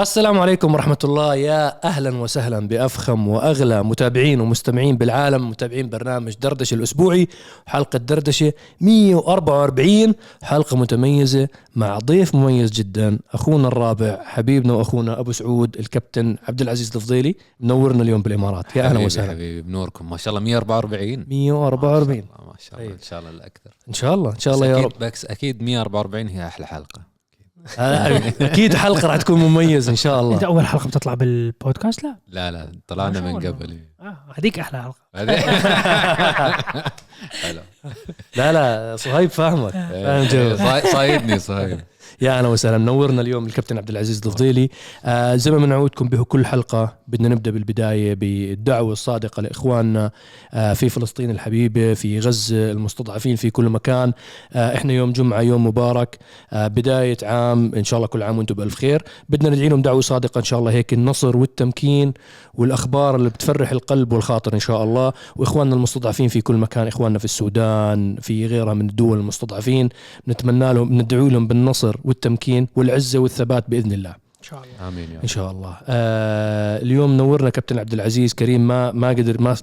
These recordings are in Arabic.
السلام عليكم ورحمة الله. يا أهلا وسهلا بأفخم وأغلى متابعين ومستمعين بالعالم متابعين برنامج دردشة الأسبوعي حلقة دردشة 144 حلقة متميزة مع ضيف مميز جدا أخونا الرابع حبيبنا وأخونا أبو سعود الكابتن عبد العزيز الفضيلي منورنا اليوم بالإمارات. يا أهلا وسهلا. حبيبي بنوركم. ما شاء الله 144 144 ما شاء الله طيب. ان شاء الله الأكثر. إن شاء الله إن شاء الله يا رب أكيد بس أكيد 144 هي أحلى حلقة. آه، أكيد حلقة راح تكون مميزة إن شاء أنت الله أول حلقة بتطلع بالبودكاست لا؟ لا لا طلعنا من. قبل. آه هذيك أحلى حلقة. لا لا صهيب فاهمك. فاهم جو. صاي- صايدني صايد يا أهلا وسهلا. منورنا اليوم الكابتن عبد العزيز الفضيلي. آه زي ما بنعودكم به كل حلقة بدنا نبدأ بالبداية بالدعوة الصادقة لإخواننا آه في فلسطين الحبيبة في غزة المستضعفين في كل مكان. آه إحنا يوم جمعة يوم مبارك آه بداية عام. إن شاء الله كل عام وأنتم بألف خير. بدنا ندعي لهم دعوة صادقة إن شاء الله. هيك النصر والتمكين والأخبار اللي بتفرح القلب والخاطر إن شاء الله. وإخواننا المستضعفين في كل مكان إخواننا في السودان في غيرها من الدول المستضعفين. نتمنى لهم ندعو لهم بالنصر والتمكين والعزة والثبات بإذن الله. إن شاء الله. آمين يا إن رب. شاء الله. آه اليوم نورنا كابتن عبد العزيز كريم ما ما قدر ما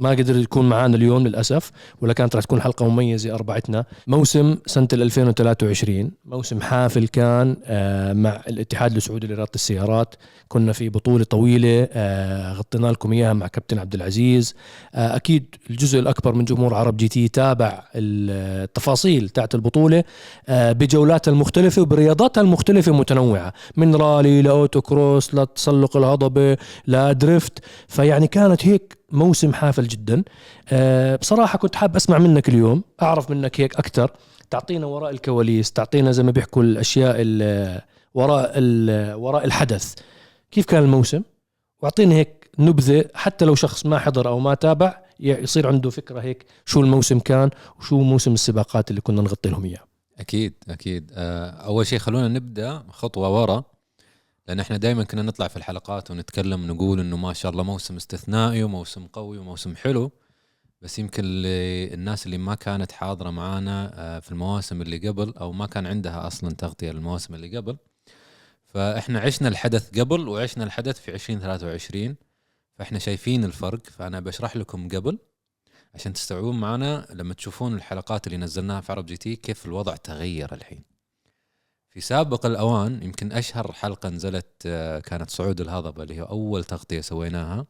ما قدر يكون معنا اليوم للأسف ولا كانت راح تكون حلقة مميزة أربعتنا. موسم سنة 2023 موسم حافل كان آه مع الاتحاد السعودي لرياضة السيارات. كنا في بطولة طويلة آه غطينا لكم إياها مع كابتن عبد العزيز. آه أكيد الجزء الأكبر من جمهور ArabGT تابع التفاصيل تاعت البطولة بجولاتها المختلفة وبرياضاتها المختلفة متنوعة. من رالي ل autocross لتسلق الهضبة لدريفت. فيعني كانت هيك موسم حافل جدا. آه بصراحة كنت حاب أسمع منك اليوم أعرف منك هيك أكثر تعطينا وراء الكواليس تعطينا زي ما بيحكوا الأشياء ال- وراء وراء الحدث. كيف كان الموسم؟ واعطيني هيك نبذة حتى لو شخص ما حضر أو ما تابع يصير عنده فكرة هيك شو الموسم كان وشو موسم السباقات اللي كنا نغطي لهم إياه. أكيد أكيد. آه، أول شيء خلونا نبدأ خطوة ورا. لأن إحنا دائما كنا نطلع في الحلقات ونتكلم نقول إنه ما شاء الله موسم استثنائي وموسم قوي وموسم حلو بس يمكن الناس اللي ما كانت حاضرة معانا آه، في المواسم اللي قبل أو ما كان عندها أصلا تغطية للمواسم اللي قبل. فإحنا عشنا الحدث قبل وعشنا الحدث في 2023 فإحنا شايفين الفرق. فأنا بشرح لكم قبل عشان تستوعبون معنا لما تشوفون الحلقات اللي نزلناها في عرب جي تي كيف الوضع تغير الحين. في سابق الأوان يمكن أشهر حلقة نزلت آه، كانت صعود الهضبة اللي هي أول تغطية سويناها.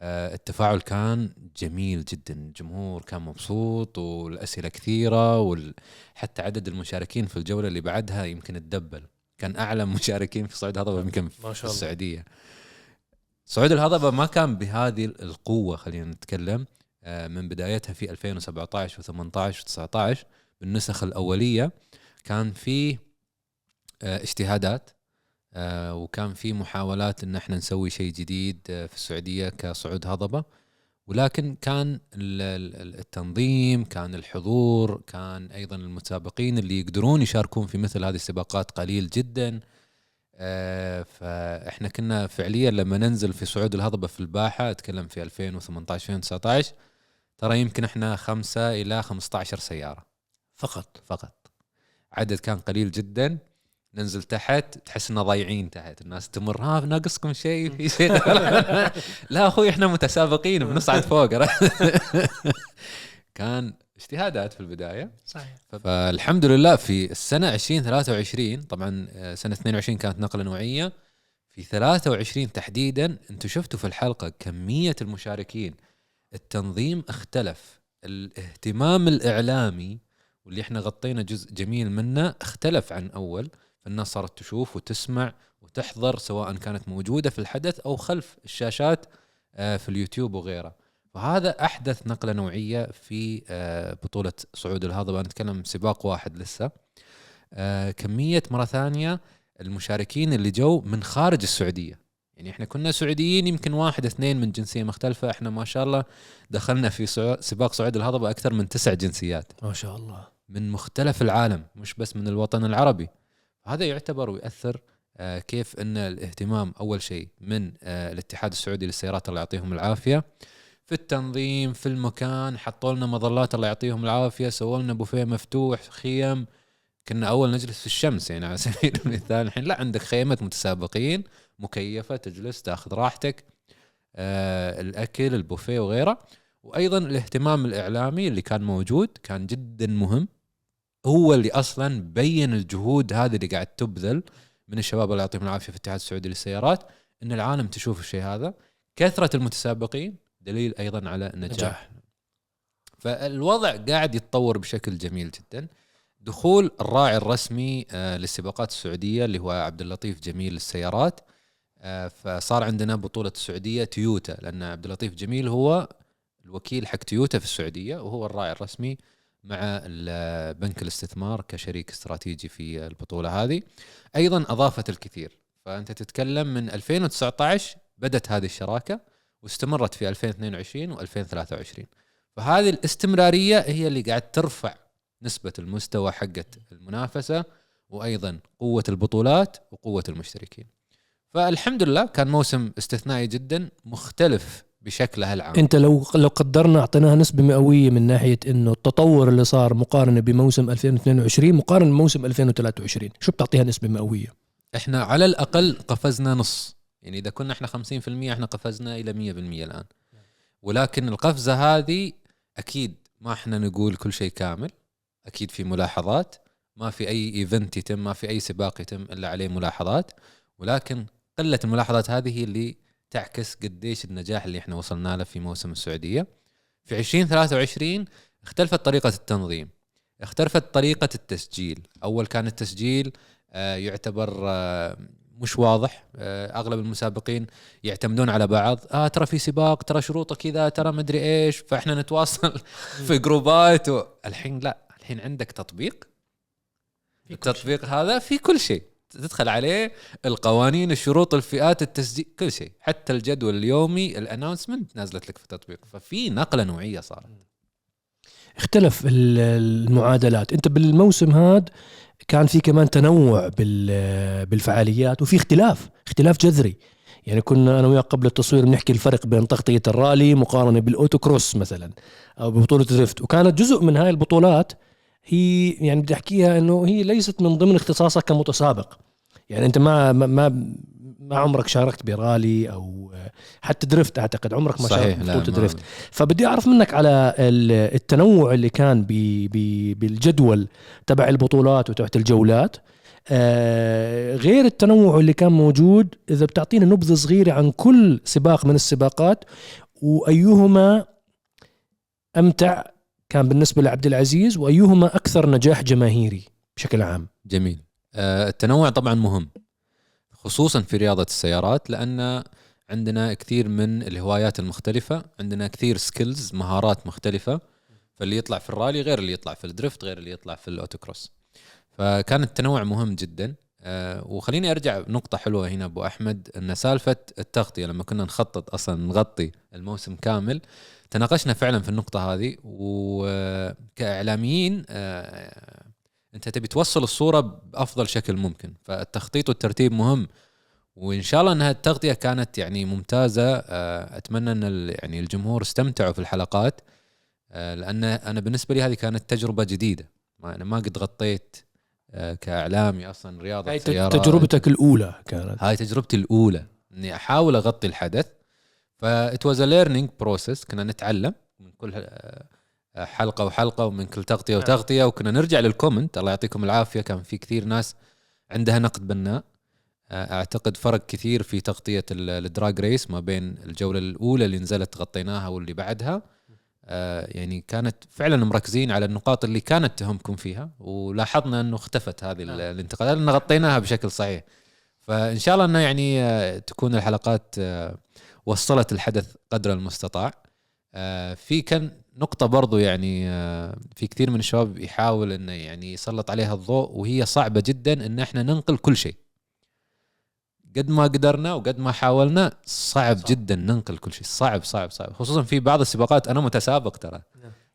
آه، التفاعل كان جميل جدا. الجمهور كان مبسوط والأسئلة كثيرة وحتى عدد المشاركين في الجولة اللي بعدها يمكن تدبل. كان أعلى مشاركين في صعود الهضبة يمكن في ما شاء الله. السعودية. صعود الهضبة ما كان بهذه القوة خلينا نتكلم. آه، من بدايتها في 2017 و18 و19 بالنسخ الأولية كان في آه، اجتهادات آه، وكان في محاولات إن إحنا نسوي شيء جديد آه، في السعودية كصعود هضبة. ولكن كان ال- ال- التنظيم كان الحضور كان أيضا المتسابقين اللي يقدرون يشاركون في مثل هذه السباقات قليل جدا. آه، فإحنا كنا فعليا لما ننزل في صعود الهضبة في الباحة أتكلم في 2018 2019 ترى يمكن إحنا خمسة إلى 15 سيارة. فقط. فقط. عدد كان قليل جدا. ننزل تحت تحس اننا ضايعين تحت. الناس تمر ها ناقصكم شيء؟ في شيء؟ لا أخوي إحنا متسابقين بنصعد فوق. كان اجتهادات في البداية. صحيح. فالحمد لله في السنة 2023 طبعا آه، سنة 22 كانت نقلة نوعية. في 23 تحديدا أنتم شفتوا في الحلقة كمية المشاركين. التنظيم اختلف. الاهتمام الإعلامي واللي إحنا غطينا جزء جميل منه اختلف عن أول. فالناس صارت تشوف وتسمع وتحضر سواء كانت موجودة في الحدث أو خلف الشاشات آه، في اليوتيوب وغيره فهذا أحدث نقلة نوعية في آه، بطولة صعود الهضبة. نتكلم سباق واحد لسه. آه، كمية مرة ثانية المشاركين اللي جو من خارج السعودية. يعني إحنا كنا سعوديين يمكن واحد اثنين من جنسية مختلفة. إحنا ما شاء الله دخلنا في سباق صعود الهضبة أكثر من تسع جنسيات. ما شاء الله. من مختلف العالم مش بس من الوطن العربي. هذا يعتبر ويأثر آه، كيف إن الاهتمام أول شيء من آه، الاتحاد السعودي للسيارات الله يعطيهم العافية في التنظيم في المكان حطوا لنا مظلات الله يعطيهم العافية سووا لنا بوفيه مفتوح خيم. كنا أول نجلس في الشمس يعني على سبيل المثال. الحين لا عندك خيمه متسابقين مكيفة تجلس تأخذ راحتك آه الأكل البوفيه وغيره. وأيضا الاهتمام الإعلامي اللي كان موجود كان جدا مهم. هو اللي أصلا بين الجهود هذه اللي قاعد تبذل من الشباب الله يعطيهم العافية في الاتحاد السعودي للسيارات إن العالم تشوف الشيء هذا. كثرة المتسابقين دليل أيضا على النجاح. نجاح. فالوضع قاعد يتطور بشكل جميل جدا. دخول الراعي الرسمي آه، للسباقات السعودية اللي هو عبد اللطيف جميل للسيارات. آه، فصار عندنا بطولة السعودية تويوتا لأن عبد اللطيف جميل هو الوكيل حق تويوتا في السعودية وهو الراعي الرسمي مع بنك الاستثمار كشريك استراتيجي في البطولة هذه. أيضا أضافت الكثير. فأنت تتكلم من 2019 بدت هذه الشراكة واستمرت في 2022 و2023 فهذه الاستمرارية هي اللي قاعد ترفع نسبة المستوى حقت المنافسة وأيضا قوة البطولات وقوة المشتركين. فالحمد لله كان موسم استثنائي جدا مختلف بشكله العام أنت لو لو قدرنا أعطيناها نسبة مئوية من ناحية إنه التطور اللي صار مقارنة بموسم 2022 مقارنة بموسم 2023 شو بتعطيها نسبة مئوية؟ إحنا على الأقل قفزنا نص. يعني إذا كنا إحنا 50% إحنا قفزنا إلى 100% الآن. ولكن القفزة هذه أكيد ما إحنا نقول كل شيء كامل. أكيد في ملاحظات. ما في أي ايفنت يتم ما في أي سباق يتم إلا عليه ملاحظات. ولكن قلة الملاحظات هذه هي اللي تعكس قديش النجاح اللي إحنا وصلنا له في موسم السعودية. في 2023 اختلفت طريقة التنظيم اختلفت طريقة التسجيل. أول كان التسجيل آه، يعتبر آه، مش واضح آه، أغلب المسابقين يعتمدون على بعض. آه ترى في سباق ترى شروطه كذا ترى مدري إيش فإحنا نتواصل في جروبات و... الحين لا الحين عندك تطبيق. التطبيق هذا في كل شيء. تدخل عليه القوانين الشروط الفئات التسجيل كل شيء. حتى الجدول اليومي ال announcement نازلت لك في التطبيق ففي نقلة نوعية صارت. اختلف ال- المعادلات. انت بالموسم هذا كان في كمان تنوع بال- بالفعاليات وفي اختلاف اختلاف جذري. يعني كنا أنا وياك قبل التصوير بنحكي الفرق بين تغطية الرالي مقارنة بال autocross مثلا أو ببطولة drift. وكانت جزء من هاي البطولات هي يعني بدي أحكيها إنه هي ليست من ضمن اختصاصك كمتسابق. يعني أنت ما ما ما, عمرك شاركت برالي أو حتى drift أعتقد. عمرك ما شاركت لا ببطوله ما- drift فبدي أعرف منك على ال- التنوع اللي كان بي بي بالجدول تبع البطولات وتبعت الجولات. آه، غير التنوع اللي كان موجود إذا بتعطينا نبذة صغيرة عن كل سباق من السباقات وأيهما أمتع كان بالنسبة لعبد العزيز وأيهما أكثر نجاح جماهيري بشكل عام. جميل. التنوع طبعا مهم خصوصا في رياضة السيارات لأن عندنا كثير من الهوايات المختلفة عندنا كثير skills مهارات مختلفة فاللي يطلع في الرالي غير اللي يطلع في ال drift غير اللي يطلع في ال autocross. فكان التنوع مهم جدا. آه، وخليني أرجع نقطة حلوة هنا أبو أحمد إن سالفة التغطية لما كنا نخطط أصلا نغطي الموسم كامل تناقشنا فعلا في النقطة هذه. وكإعلاميين آه، أنت تبي توصل الصورة بأفضل شكل ممكن. فالتخطيط والترتيب مهم. وإن شاء الله إنها التغطية كانت يعني ممتازة. آه، أتمنى إن يعني الجمهور استمتعوا في الحلقات. آه، لأن أنا بالنسبة لي هذه كانت تجربة جديدة. ما أنا ما قد غطيت آه، كإعلامي أصلا رياضة هاي سيارات تجربتك الأولى كانت. هاي تجربتي الأولى. إني أحاول أغطي الحدث. فات was learning process كنا نتعلم من كل حلقة وحلقة ومن كل تغطية وتغطية. وكنا نرجع لل comment الله يعطيكم العافية. كان في كثير ناس عندها نقد بناء. آه، أعتقد فرق كثير في تغطية ال- ال drag race ما بين الجولة الأولى اللي نزلت غطيناها واللي بعدها. آه، يعني كانت فعلا مركزين على النقاط اللي كانت تهمكم فيها ولاحظنا أنه اختفت هذه ال- الانتقادات لأن غطيناها بشكل صحيح. فإن شاء الله انه يعني آه، تكون الحلقات آه، وصلت الحدث قدر المستطاع. آه، في كان نقطة برضو يعني آه، في كثير من الشباب يحاول إنه يعني يسلط عليها الضوء وهي صعبة جدا إن إحنا ننقل كل شيء. قد ما قدرنا وقد ما حاولنا صعب, صعب. جدا ننقل كل شيء. صعب صعب صعب. خصوصا في بعض السباقات أنا متسابق ترى.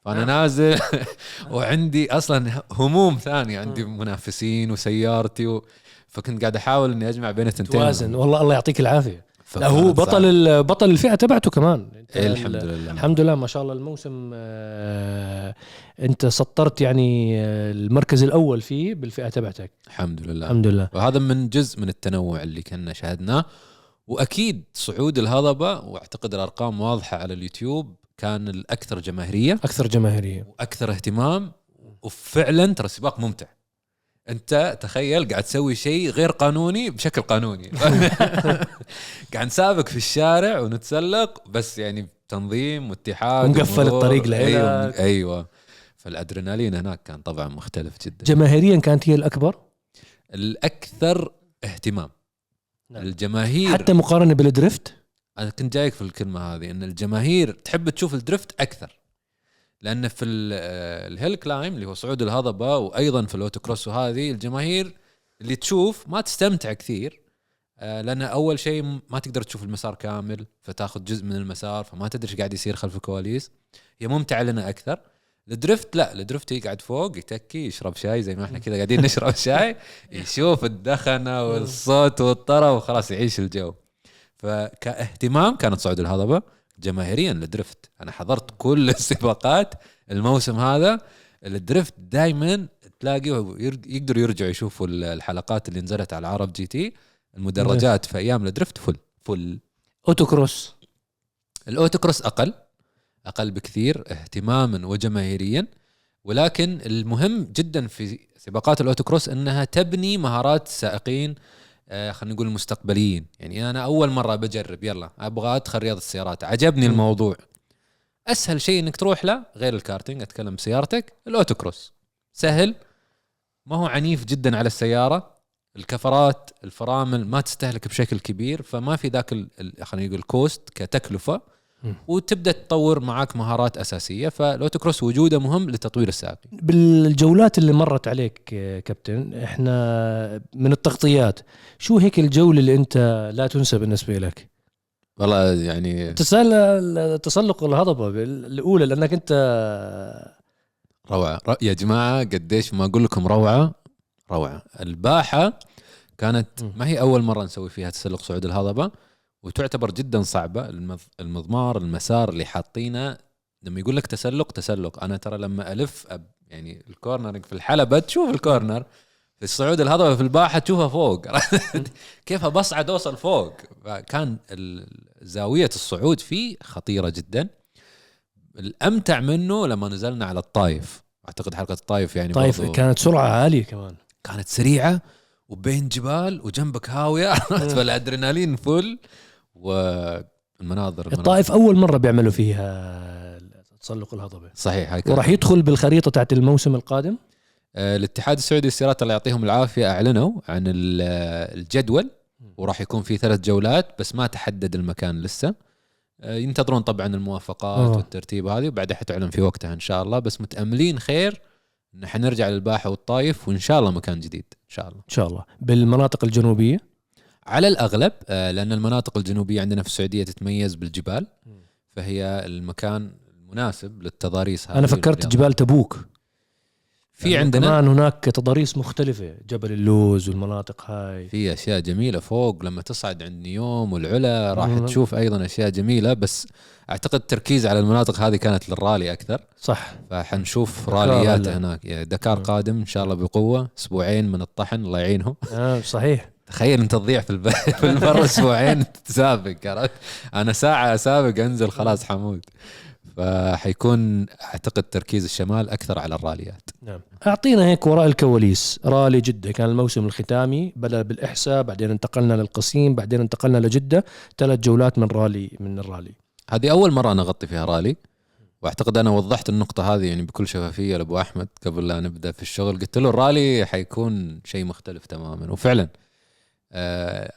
فأنا نازل وعندي أصلا هموم ثانية. عندي منافسين وسيارتي و... فكنت قاعد أحاول إني أجمع بين الثنتين توازن. والله الله يعطيك العافية. لا هو بطل ال- بطل الفئة تبعته كمان. إيه ال- الحمد لله. الحمد لله ما شاء الله. الموسم آه، انت سطرت يعني آه، المركز الأول فيه بالفئة تبعتك. الحمد لله. الحمد لله. وهذا من جزء من التنوع اللي كنا شاهدناه. وأكيد صعود الهضبة وأعتقد الأرقام واضحة على اليوتيوب كان الأكثر جماهيرية. أكثر جماهيرية. وأكثر اهتمام. وفعلا ترى السباق ممتع. أنت تخيل قاعد تسوي شيء غير قانوني بشكل قانوني. قاعد نسابق في الشارع ونتسلق بس يعني تنظيم واتحاد ومرور. الطريق لإلك. أيوه أيوه. فالأدرينالين هناك كان طبعا مختلف جدا. جماهيريا كانت هي الأكبر؟ الأكثر اهتمام. نعم. الجماهير حتى مقارنة بال drift؟ أنا كنت جايك في الكلمة هذه إن الجماهير تحب تشوف ال drift أكثر. لأن في آه، ال hill climb اللي هو صعود الهضبة وأيضا في ال autocross وهذه الجماهير اللي تشوف ما تستمتع كثير آه، لأن أول شيء ما تقدر تشوف المسار كامل فتاخذ جزء من المسار فما تدري إيش قاعد يصير خلف الكواليس. هي ممتعة لنا أكثر. ال drift لا ال drift يقعد فوق يتكي يشرب شاي زي ما إحنا كذا قاعدين نشرب شاي يشوف الدخنة والصوت والطرب وخلاص يعيش الجو. فكاهتمام كانت صعود الهضبة. جماهيريا لل drift أنا حضرت كل السباقات الموسم هذا. ال drift دائما تلاقي يقدروا يرجعوا يشوفوا الحلقات اللي نزلت على عرب جي تي. المدرجات في أيام ال drift full full. autocross. ال autocross أقل أقل بكثير اهتماما وجماهيريا. ولكن المهم جدا في سباقات ال autocross إنها تبني مهارات السائقين آه، خلينا نقول المستقبليين. يعني أنا أول مرة بجرب يلا أبغى أدخل رياضة السيارات. عجبني م. الموضوع. أسهل شيء إنك تروح له غير الكارتينج أتكلم بسيارتك ال autocross سهل ما هو عنيف جدا على السيارة. الكفرات الفرامل ما تستهلك بشكل كبير فما في ذاك خلينا نقول cost كتكلفة. وتبدأ تطور معاك مهارات أساسية فال autocross وجوده مهم لتطوير السائقين بالجولات اللي مرت عليك كابتن إحنا من التغطيات شو هيك الجولة اللي أنت لا تنسى بالنسبة لك؟ والله يعني تسال تسلق الهضبة الأولى لأنك أنت روعة. يا جماعة قديش ما أقول لكم روعة؟ روعة. الباحة كانت. ما هي أول مرة نسوي فيها تسلق صعود الهضبة. وتعتبر جدا صعبة المض- المضمار المسار اللي حاطينه. لما يقول لك تسلق تسلق. أنا ترى لما ألف أب يعني ال cornering في الحلبة تشوف ال corner في الصعود الهضبة في الباحة تشوفها فوق. كيف بصعد أوصل فوق؟ كان زاوية الصعود فيه خطيرة جدا. الأمتع منه لما نزلنا على الطايف. أعتقد حلقة الطايف يعني برضو كانت سرعة عالية كمان. كانت سريعة وبين جبال وجنبك هاوية. فالأدرينالين فل. والمناظر المناظر. الطائف أول مرة بيعملوا فيها تسلق الهضبه صحيح هاي وراح يدخل بالخريطة تاعت الموسم القادم؟ آه، الاتحاد السعودي للسيارات الله يعطيهم العافية أعلنوا عن ال- الجدول وراح يكون في ثلاث جولات بس ما تحدد المكان لسه. آه، ينتظرون طبعا الموافقات آه. والترتيب هذه وبعدها حتعلن في وقتها إن شاء الله. بس متأملين خير إن حنرجع للباحة والطايف وإن شاء الله مكان جديد إن شاء الله. إن شاء الله. بالمناطق الجنوبية؟ على الأغلب آه، لأن المناطق الجنوبية عندنا في السعودية تتميز بالجبال فهي المكان المناسب للتضاريس هذه أنا فكرت. جبال تبوك في لأنه عندنا كمان هناك تضاريس مختلفة جبل اللوز والمناطق هاي في أشياء جميلة فوق لما تصعد عند نيوم والعلا راح مم. تشوف أيضا أشياء جميلة بس أعتقد التركيز على المناطق هذه كانت للرالي أكثر صح فحنشوف راليات. هناك يعني دكار مم. قادم إن شاء الله بقوة أسبوعين من الطحن الله يعينهم آه صحيح تخيل انت تضيع في الب... في المرة أسبوعين تسابق عرفت؟ أنا ساعة اسابق أنزل خلاص حمود. فحيكون أعتقد تركيز الشمال أكثر على الراليات. نعم. أعطينا هيك وراء الكواليس. رالي جدة كان الموسم الختامي بدا بالإحساء بعدين انتقلنا للقصيم بعدين انتقلنا لجدة. ثلاث جولات من رالي من الرالي. هذه أول مرة أنا أغطي فيها رالي وأعتقد أنا وضحت النقطة هذه يعني بكل شفافية لأبو أحمد قبل لا نبدأ في الشغل. قلت له الرالي حيكون شيء مختلف تماما وفعلا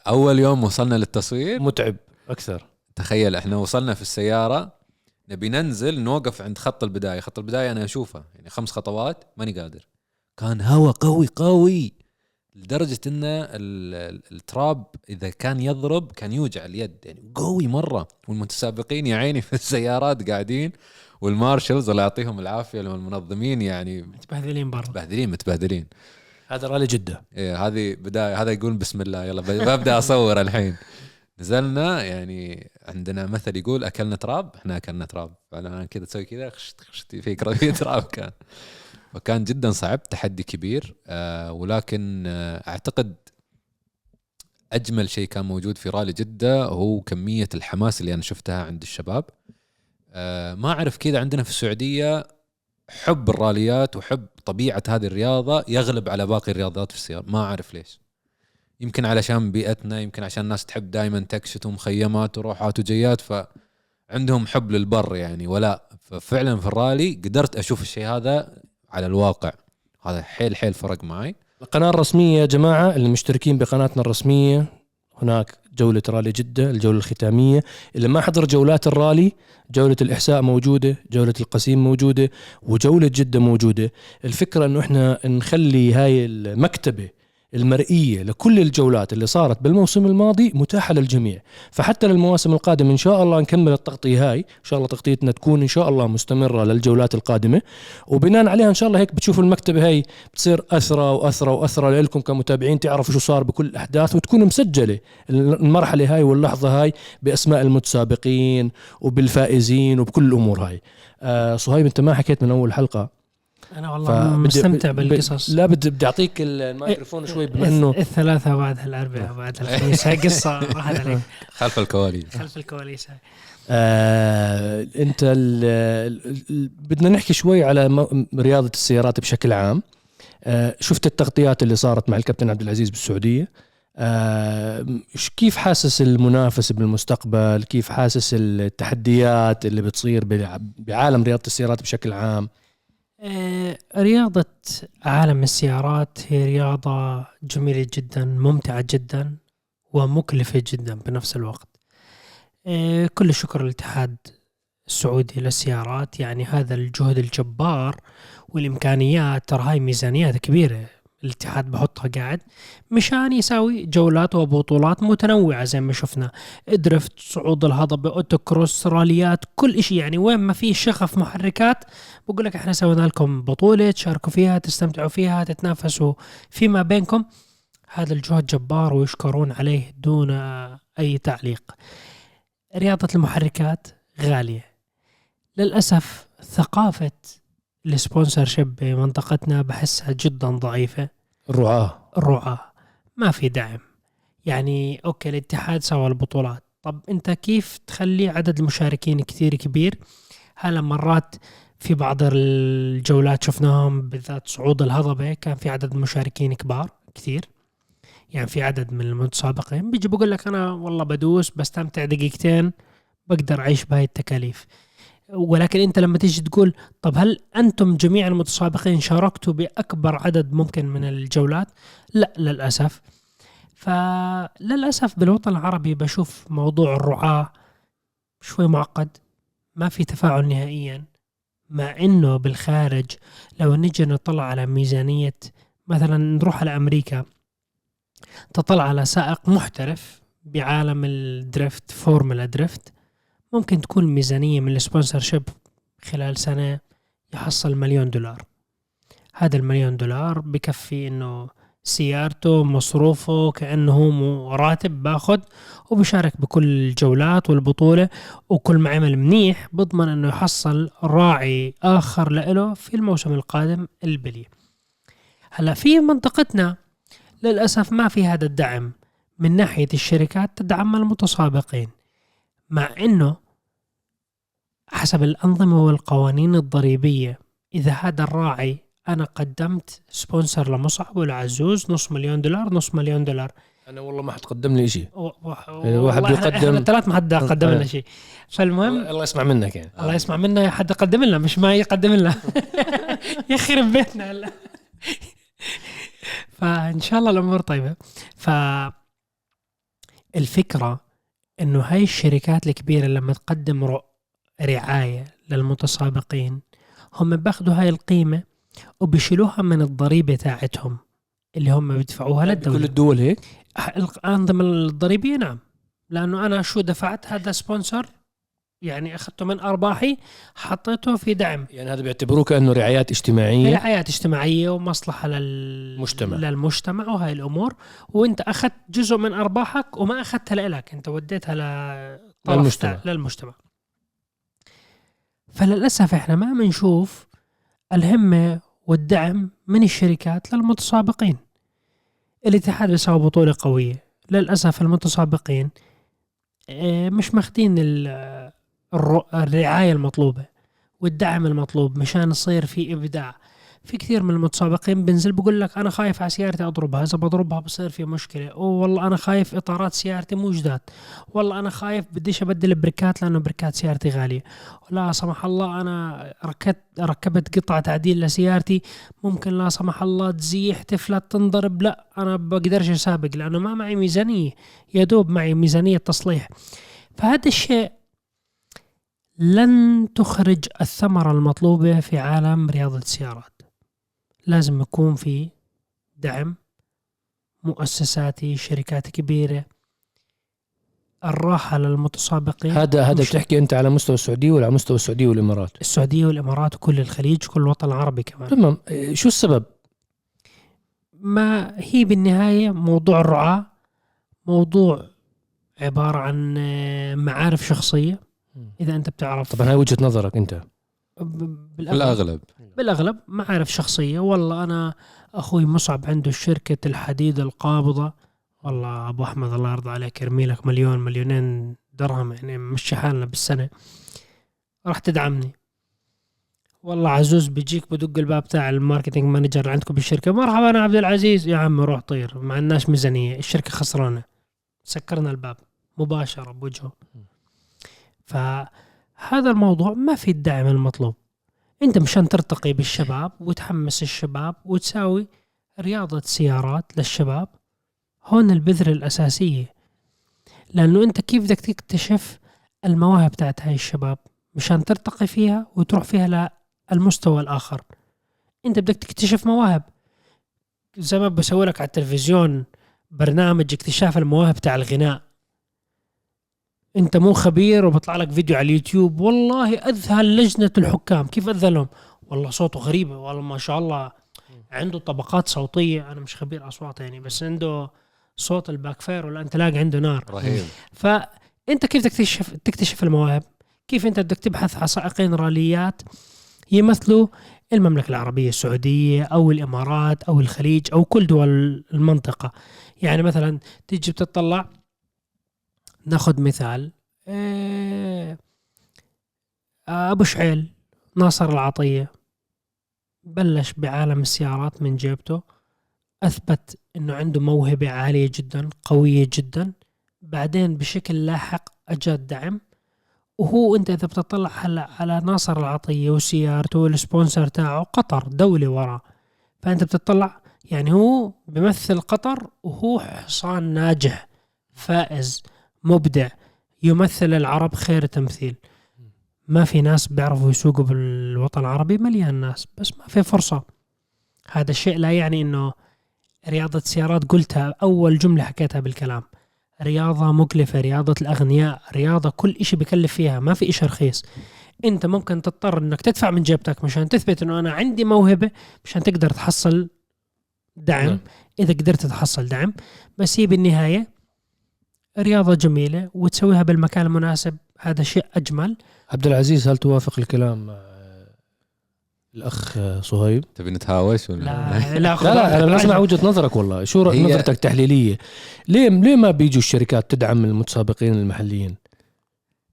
أول يوم وصلنا للتصوير. متعب أكثر. تخيل إحنا وصلنا في السيارة نبي ننزل نوقف عند خط البداية. خط البداية أنا أشوفه يعني خمس خطوات ماني قادر. كان هواء قوي قوي لدرجة إن ال- ال- التراب إذا كان يضرب كان يوجع اليد يعني قوي مرة. والمتسابقين يا عيني في السيارات قاعدين والمارشلز الله يعطيهم العافية والمنظمين يعني متبهذلين برا. متبهدلين متبهدلين هذا رالي جده إيه هذه بداية هذا يقول بسم الله يلا ببدأ أصور الحين. نزلنا يعني عندنا مثل يقول أكلنا تراب إحنا أكلنا تراب. فانا كذا تسوي كذا خشت خشت في كرة تراب كان. فكان جدا صعب تحدي كبير. آه ولكن آه أعتقد أجمل شيء كان موجود في رالي جده هو كمية الحماس اللي أنا شفتها عند الشباب. آه ما أعرف كذا عندنا في السعودية حب الراليات وحب طبيعة هذه الرياضة يغلب على باقي الرياضات في السيارة. ما أعرف ليش. يمكن علشان بيئتنا يمكن عشان الناس تحب دائما تكشت ومخيمات وروحات وجيات فعندهم حب للبر يعني. ولا ففعلا في الرالي قدرت أشوف الشيء هذا على الواقع. هذا حيل حيل فرق معي. القناة الرسمية يا جماعة اللي مشتركين بقناتنا الرسمية هناك جولة رالي جدة الجولة الختامية. اللي ما حضر جولات الرالي جولة الإحساء موجودة جولة القسيم موجودة وجولة جدة موجودة. الفكرة أنه إحنا نخلي هاي المكتبة المرئية لكل الجولات اللي صارت بالموسم الماضي متاحة للجميع. فحتى للمواسم القادمة إن شاء الله نكمل التغطية هاي. إن شاء الله تغطيتنا تكون إن شاء الله مستمرة للجولات القادمة. وبناء عليها إن شاء الله هيك بتشوفوا المكتبة هاي بتصير أثرة وأثرة وأثرة لكم كمتابعين تعرفوا شو صار بكل الأحداث وتكون مسجلة المرحلة هاي واللحظة هاي بأسماء المتسابقين وبالفائزين وبكل الأمور هاي. آه صهيب أنت ما حكيت من أول حلقة؟ أنا والله مستمتع بالقصص. لا بدي بدي أعطيك الميكروفون شوي بما إنه الثلاثة بعد الأربعاء بعد الخميس. هاي قصة راحت عليك. خلف الكواليس. خلف الكواليس هاي. آه أنت ال ال بدنا نحكي شوي على م- رياضة السيارات بشكل عام. آه شفت التغطيات اللي صارت مع الكابتن عبد العزيز بالسعودية. آه ش- كيف حاسس المنافسه بالمستقبل؟ كيف حاسس التحديات اللي بتصير بع- بعالم رياضة السيارات بشكل عام؟ رياضة عالم السيارات هي رياضة جميلة جدا ممتعة جدا ومكلفة جدا بنفس الوقت. آه، كل الشكر للاتحاد السعودي للسيارات. يعني هذا الجهد الجبار والإمكانيات ترى هاي ميزانيات كبيرة الاتحاد بحطها قاعد مشان يساوي جولات وبطولات متنوعة زي ما شفنا. درفت صعود الهضبة اوتوكروس راليات كل شيء يعني وين ما في شغف محركات بقول لك إحنا سوينا لكم بطولة تشاركوا فيها تستمتعوا فيها تتنافسوا فيما بينكم. هذا الجهد جبار ويشكرون عليه دون أي تعليق. رياضة المحركات غالية. للأسف ثقافة ال sponsorship بمنطقتنا بحسها جدا ضعيفة. الرعاه الرعاة ما في دعم. يعني okay الاتحاد سوى البطولات. طب أنت كيف تخلي عدد المشاركين كثير كبير؟ هلا مرات في بعض الجولات شفناهم بالذات صعود الهضبة كان في عدد مشاركين كبار كثير. يعني في عدد من المتسابقين. بيجي بقول لك أنا والله بدوس بستمتع دقيقتين بقدر أعيش بهاي التكاليف. ولكن انت لما تيجي تقول طب هل أنتم جميع المتسابقين شاركتوا بأكبر عدد ممكن من الجولات؟ لا للأسف. فللأسف بالوطن العربي بشوف موضوع الرعاة شوي معقد ما في تفاعل نهائيا مع إنه بالخارج لو نجي نطلع على ميزانية مثلا نروح على أمريكا تطلع على سائق محترف بعالم ال drift Formula Drift ممكن تكون ميزانية من ال sponsorship خلال سنة يحصل مليون دولار. هذا المليون دولار بكفي إنه سيارته مصروفه كأنه هو راتب باخذ وبشارك بكل الجولات والبطولة وكل ما عمل منيح بضمن إنه يحصل راعي آخر له في الموسم القادم البلي. هلا في منطقتنا للأسف ما في هذا الدعم من ناحية الشركات تدعم المتسابقين مع إنه حسب الأنظمة والقوانين الضريبية. إذا هذا الراعي أنا قدمت سبونسر لمصعب والعزوز نص مليون دولار نص مليون دولار. أنا والله ما حتقدم لي شيء و- و- واحد والله إحنا- بيقدم- الثلاث ما حد قدم لنا شيء. فالمهم الله يسمع منك يعني. الله يسمع منا حد يقدم لنا مش ما يقدم لنا. يخرب بيتنا هلا فإن شاء الله الأمور طيبة. ف الفكرة إنه هاي الشركات الكبيرة لما تقدم رع- رعاية للمتسابقين. هم بياخذوا هاي القيمة وبيشيلوها من الضريبة تاعتهم اللي هم بيدفعوها كل للدولة. الدول هيك؟ الأنظمة الضريبية نعم. لأنه أنا شو دفعت؟ هذا سبونسر. يعني أخذته من أرباحي حطيته في دعم. يعني هذا بيعتبروه كأنه رعايات اجتماعية؟ رعايات اجتماعية ومصلحة للمجتمع مجتمع. للمجتمع وهاي الأمور. وأنت أخذت جزء من أرباحك وما أخذتها لك أنت وديتها للمجتمع. للمجتمع. فللأسف إحنا ما بنشوف الهمه والدعم من الشركات للمتسابقين. الاتحاد بيسوي بطولة قوية. للأسف المتسابقين آه، مش ماخدين ال- الر- الرعاية المطلوبة والدعم المطلوب مشان يصير في إبداع. في كثير من المتسابقين بنزل بقول لك أنا خايف على سيارتي أضربها إذا بضربها بصير في مشكلة. أو والله أنا خايف إطارات سيارتي مو جداد. والله أنا خايف بديش أبدل بريكات لأنه بريكات سيارتي غالية. لا سمح الله أنا ركبت ركبت قطعه تعديل لسيارتي. ممكن لا سمح الله تزيح تفلت تنضرب. لا أنا بقدرش أسابق لأنه ما معي ميزانية. يا دوب معي ميزانية تصليح. فهذا الشيء لن تخرج الثمرة المطلوبة في عالم رياضة السيارات. لازم يكون في دعم مؤسساتي شركات كبيرة. الراحة للمتسابقين. هذا هذا بتحكي أنت على مستوى السعودية ولا على مستوى السعودية والإمارات؟ السعودية والإمارات وكل الخليج كل الوطن العربي كمان. تمام. إيه، شو السبب؟ ما هي بالنهاية موضوع الرعاة موضوع عبارة عن آه، معارف شخصية. إذا أنت بتعرف. طبعا هاي وجهة نظرك أنت. ب- بالأغلب بالاغلب معارف شخصية. والله أنا أخوي مصعب عنده شركه الحديد القابضة. والله أبو أحمد الله يرضى عليك يرمي لك مليون مليونين درهم يعني مشي حالنا بالسنة. راح تدعمني. والله عزوز بيجيك بدق الباب تاع ال marketing manager اللي عندكم بالشركة. مرحبا أنا عبد العزيز. يا عم روح طير ما عندناش ميزانية. الشركة خسرانة. سكرنا الباب مباشرة بوجهه. فهذا الموضوع ما في الدعم المطلوب. انت مشان ترتقي بالشباب وتحمس الشباب وتساوي رياضة سيارات للشباب هون البذرة الأساسية. لأنه أنت كيف بدك تكتشف المواهب بتاعت هاي الشباب؟ مشان ترتقي فيها وتروح فيها للمستوى الآخر. أنت بدك تكتشف مواهب. زي ما بسوي لك على التلفزيون برنامج اكتشاف المواهب بتاع الغناء. انت مو خبير وبطلع لك فيديو على اليوتيوب. والله أذهل لجنة الحكام. كيف اذهلهم والله صوته غريب. والله ما شاء الله. عنده طبقات صوتية. أنا مش خبير أصوات يعني بس عنده صوت ال backfire ولا أنت لاقي عنده نار. رهيب. فانت كيف تكتشف تكتشف المواهب؟ كيف أنت بدك تبحث عن سائقين راليات يمثلوا المملكة العربية السعودية أو الإمارات أو الخليج أو كل دول المنطقة؟ يعني مثلا تيجي بتطلع ناخذ مثال آه، أبو شعيل ناصر العطية بلش بعالم السيارات من جيبته أثبت أنه عنده موهبة عالية جدا قوية جدا بعدين بشكل لاحق أجى الدعم وهو أنت إذا بتطلع هلا على ناصر العطية وسيارته والسبونسر تاعه قطر دولة وراه فأنت بتطلع يعني هو بيمثل قطر وهو حصان ناجح فائز. مبدع يمثل العرب خير تمثيل. ما في ناس بيعرفوا يسوقوا بالوطن العربي مليان ناس بس ما في فرصة. هذا الشيء لا يعني إنه رياضة سيارات قلتها أول جملة حكيتها بالكلام. رياضة مكلفة رياضة الأغنياء رياضة كل إشي بكلف فيها ما في إشي رخيص. أنت ممكن تضطر إنك تدفع من جيبتك مشان تثبت إنه أنا عندي موهبة مشان تقدر تحصل دعم. نعم. إذا قدرت تحصل دعم بس هي بالنهاية رياضة جميلة وتسويها بالمكان المناسب هذا شيء أجمل. عبد العزيز هل توافق الكلام مع الأخ صهيب؟ آه، تبي نتهاوش ولا؟ لا لا لا لا أنا بسمع وجهة نظرك والله. شو نظرتك التحليلية؟ ليه ليه ما بيجوا الشركات تدعم المتسابقين المحليين؟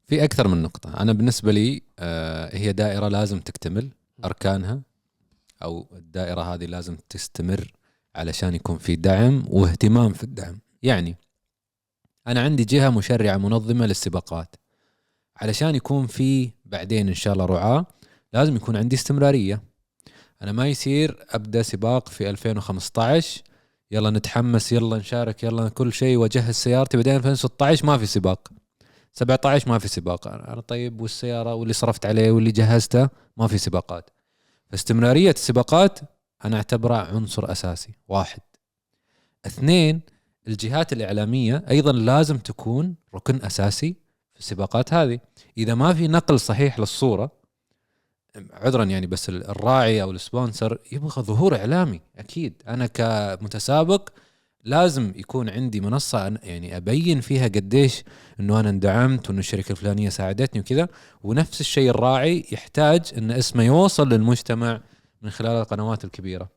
في أكثر من نقطة. أنا بالنسبة لي آه، هي دائرة لازم تكتمل أركانها أو الدائرة هذه لازم تستمر علشان يكون في دعم واهتمام في الدعم. يعني أنا عندي جهة مشرعة منظمة للسباقات. علشان يكون في بعدين إن شاء الله رعاة لازم يكون عندي استمرارية. أنا ما يصير أبدأ سباق في 2015 يلا نتحمس يلا نشارك يلا كل شيء وأجهز سيارتي بعدين 2016 ما في سباق. 17 ما في سباق. أنا طيب والسيارة واللي صرفت عليه واللي جهزته ما في سباقات. فاستمرارية السباقات أنا أعتبرها عنصر أساسي واحد. اثنين الجهات الإعلامية أيضا لازم تكون ركن أساسي في السباقات هذه. إذا ما في نقل صحيح للصورة عذرا يعني بس الراعي أو السبونسر يبغى ظهور إعلامي أكيد. أنا كمتسابق لازم يكون عندي منصة يعني أبين فيها قديش إنه أنا اندعمت وإنه الشركة الفلانية ساعدتني وكذا. ونفس الشيء الراعي يحتاج إن اسمه يوصل للمجتمع من خلال القنوات الكبيرة.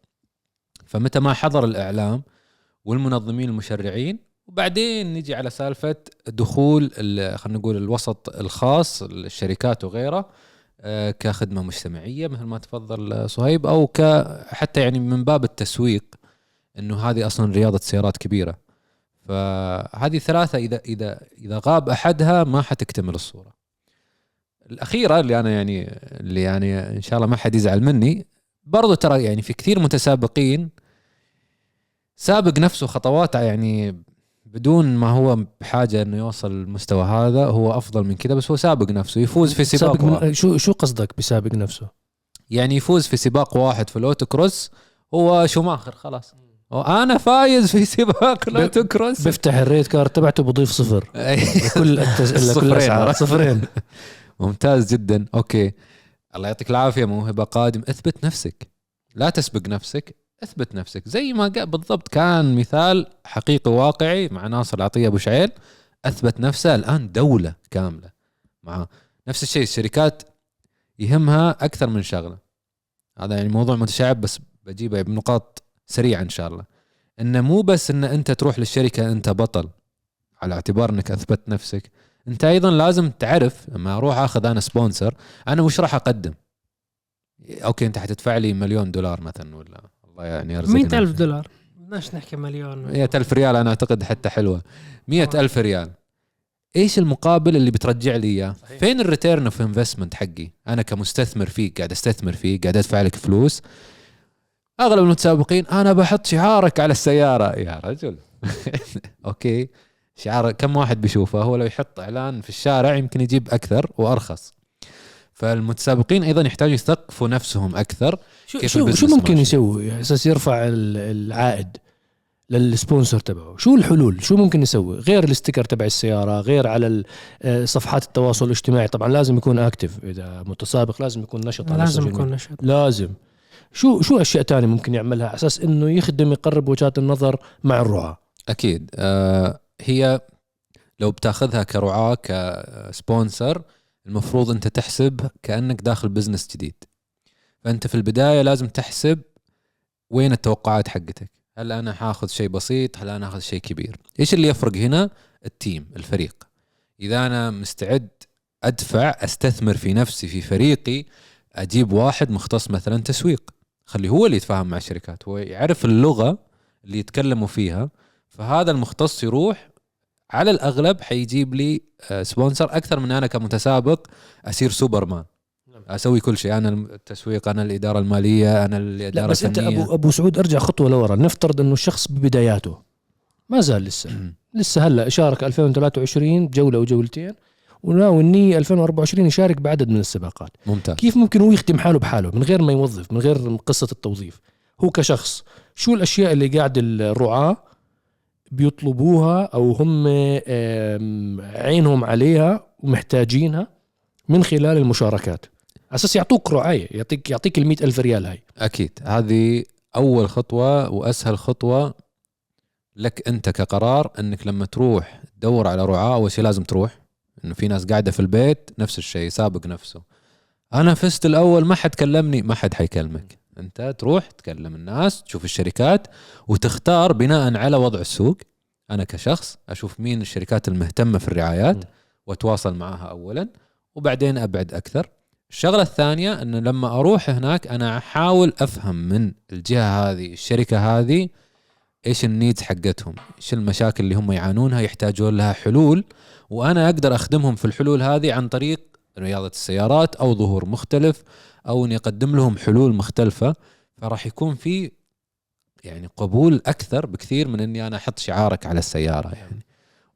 فمتى ما حضر الإعلام والمنظمين المشرعين. وبعدين نجي على سالفة دخول خلينا نقول الوسط الخاص الشركات وغيره آه، كخدمة مجتمعية مثل ما تفضل صهيب أو ك حتى يعني من باب التسويق إنه هذه أصلا رياضة سيارات كبيرة. فهذه ثلاثة إذا إذا إذا غاب أحدها ما حتكتمل الصورة. الأخيرة اللي أنا يعني اللي يعني إن شاء الله ما حد يزعل مني برضو ترى يعني في كثير متسابقين سابق نفسه خطوات يعني بدون ما هو بحاجة إنه يوصل للمستوى هذا هو أفضل من كذا بس هو سابق نفسه يفوز في سباق سابق واحد. من شو شو قصدك بسابق نفسه؟ يعني يفوز في سباق واحد في ال autocross هو شوماخر خلاص. وأنا فايز في سباق ال autocross. بيفتح ال rate card تبعته بضيف صفر. لكل التز... لكل صفرين. ممتاز جدا. أوكي. الله يعطيك العافية موهبة قادم. أثبت نفسك. لا تسبق نفسك. أثبت نفسك. زي ما قال بالضبط كان مثال حقيقي واقعي مع ناصر العطية أبو شعيل أثبت نفسه الآن دولة كاملة. مع نفس الشيء الشركات يهمها أكثر من شغلة. هذا يعني موضوع متشعب بس بجيبه بنقاط سريعة إن شاء الله. إنه مو بس إن أنت تروح للشركة أنت بطل. على اعتبار إنك أثبت نفسك. أنت أيضا لازم تعرف لما أروح أخذ أنا sponsor أنا وش راح أقدم؟ أوكي أنت حتدفع لي مليون دولار مثلا ولا الله يعني يرزقنا 100000 دولار. بدناش نحكي مليون. مئة ألف ريال أنا أعتقد حتى حلوة. مئة ألف ريال. إيش المقابل اللي بترجع لي صحيح. فين ال return of investment حقي؟ أنا كمستثمر فيك قاعد أستثمر فيك قاعد أدفع لك فلوس. أغلب المتسابقين أنا بحط شعارك على السيارة. يا رجل. أوكي. شعار كم واحد بيشوفه؟ هو لو يحط إعلان في الشارع يمكن يجيب أكثر وأرخص. فالمتسابقين أيضا يحتاجوا يثقفوا نفسهم أكثر. شو كيف شو, شو ممكن؟ يسوي؟ على أساس يرفع ال- العائد لل sponsor تبعه. شو الحلول؟ شو ممكن يسوي؟ غير ال sticker تبع السيارة غير على آه، صفحات التواصل الاجتماعي. طبعا لازم يكون active إذا متسابق لازم يكون نشط على لازم يكون. نشاط لازم. شو شو أشياء تانية ممكن يعملها على أساس إنه يخدم يقرب وجهات النظر مع الرعاة؟ أكيد. آه هي لو بتاخذها كرعاة ك sponsor المفروض أنت تحسب كأنك داخل business جديد. فأنت في البداية لازم تحسب وين التوقعات حقتك. هل أنا حاخذ شيء بسيط؟ هل أنا أخذ شيء كبير؟ إيش اللي يفرق هنا؟ ال team الفريق. إذا أنا مستعد أدفع أستثمر في نفسي في فريقي أجيب واحد مختص مثلا تسويق. خليه هو اللي يتفاهم مع الشركات هو يعرف اللغة اللي يتكلموا فيها فهذا المختص يروح على الأغلب حيجيب لي آه، sponsor أكثر من أنا كمتسابق أسير سوبرمان. نعم. أسوي كل شيء أنا التسويق أنا الإدارة المالية أنا الاداره لا بس أنت ابو أبو سعود أرجع خطوة لورا. نفترض إنه الشخص ببداياته ما زال لسه. لسه هلأ شارك 2023 بجوله وجولتين وناوي النية 2024 يشارك بعدد من السباقات. ممتاز. كيف ممكن هو يخدم حاله بحاله من غير ما يوظف من غير قصة التوظيف؟ هو كشخص شو الأشياء اللي قاعد الرعاة بيطلبوها أو هم عينهم عليها ومحتاجينها من خلال المشاركات. على أساس يعطوك رعاية يعطيك يعطيك المئة ألف ريال هاي. أكيد. هذه أول خطوة وأسهل خطوة لك أنت كقرار إنك لما تروح تدور على رعاة أول شيء لازم تروح إنه في ناس قاعدة في البيت نفس الشيء سابق نفسه. أنا فزت الأول ما حد كلمني ما حد حيكلمك. انت تروح تكلم الناس تشوف الشركات وتختار بناء على وضع السوق. أنا كشخص أشوف مين الشركات المهتمة في الرعايات م. وأتواصل معها اولا وبعدين أبعد أكثر. الشغلة الثانية إنه لما أروح هناك أنا أحاول أفهم من الجهة هذه الشركة هذه إيش النيدز حقتهم؟ إيش المشاكل اللي هم يعانونها؟ يحتاجون لها حلول. وأنا أقدر أخدمهم في الحلول هذه عن طريق رياضة السيارات أو ظهور مختلف أو إني أقدم لهم حلول مختلفة فراح يكون في يعني قبول أكثر بكثير من إني أنا أحط شعارك على السيارة يعني.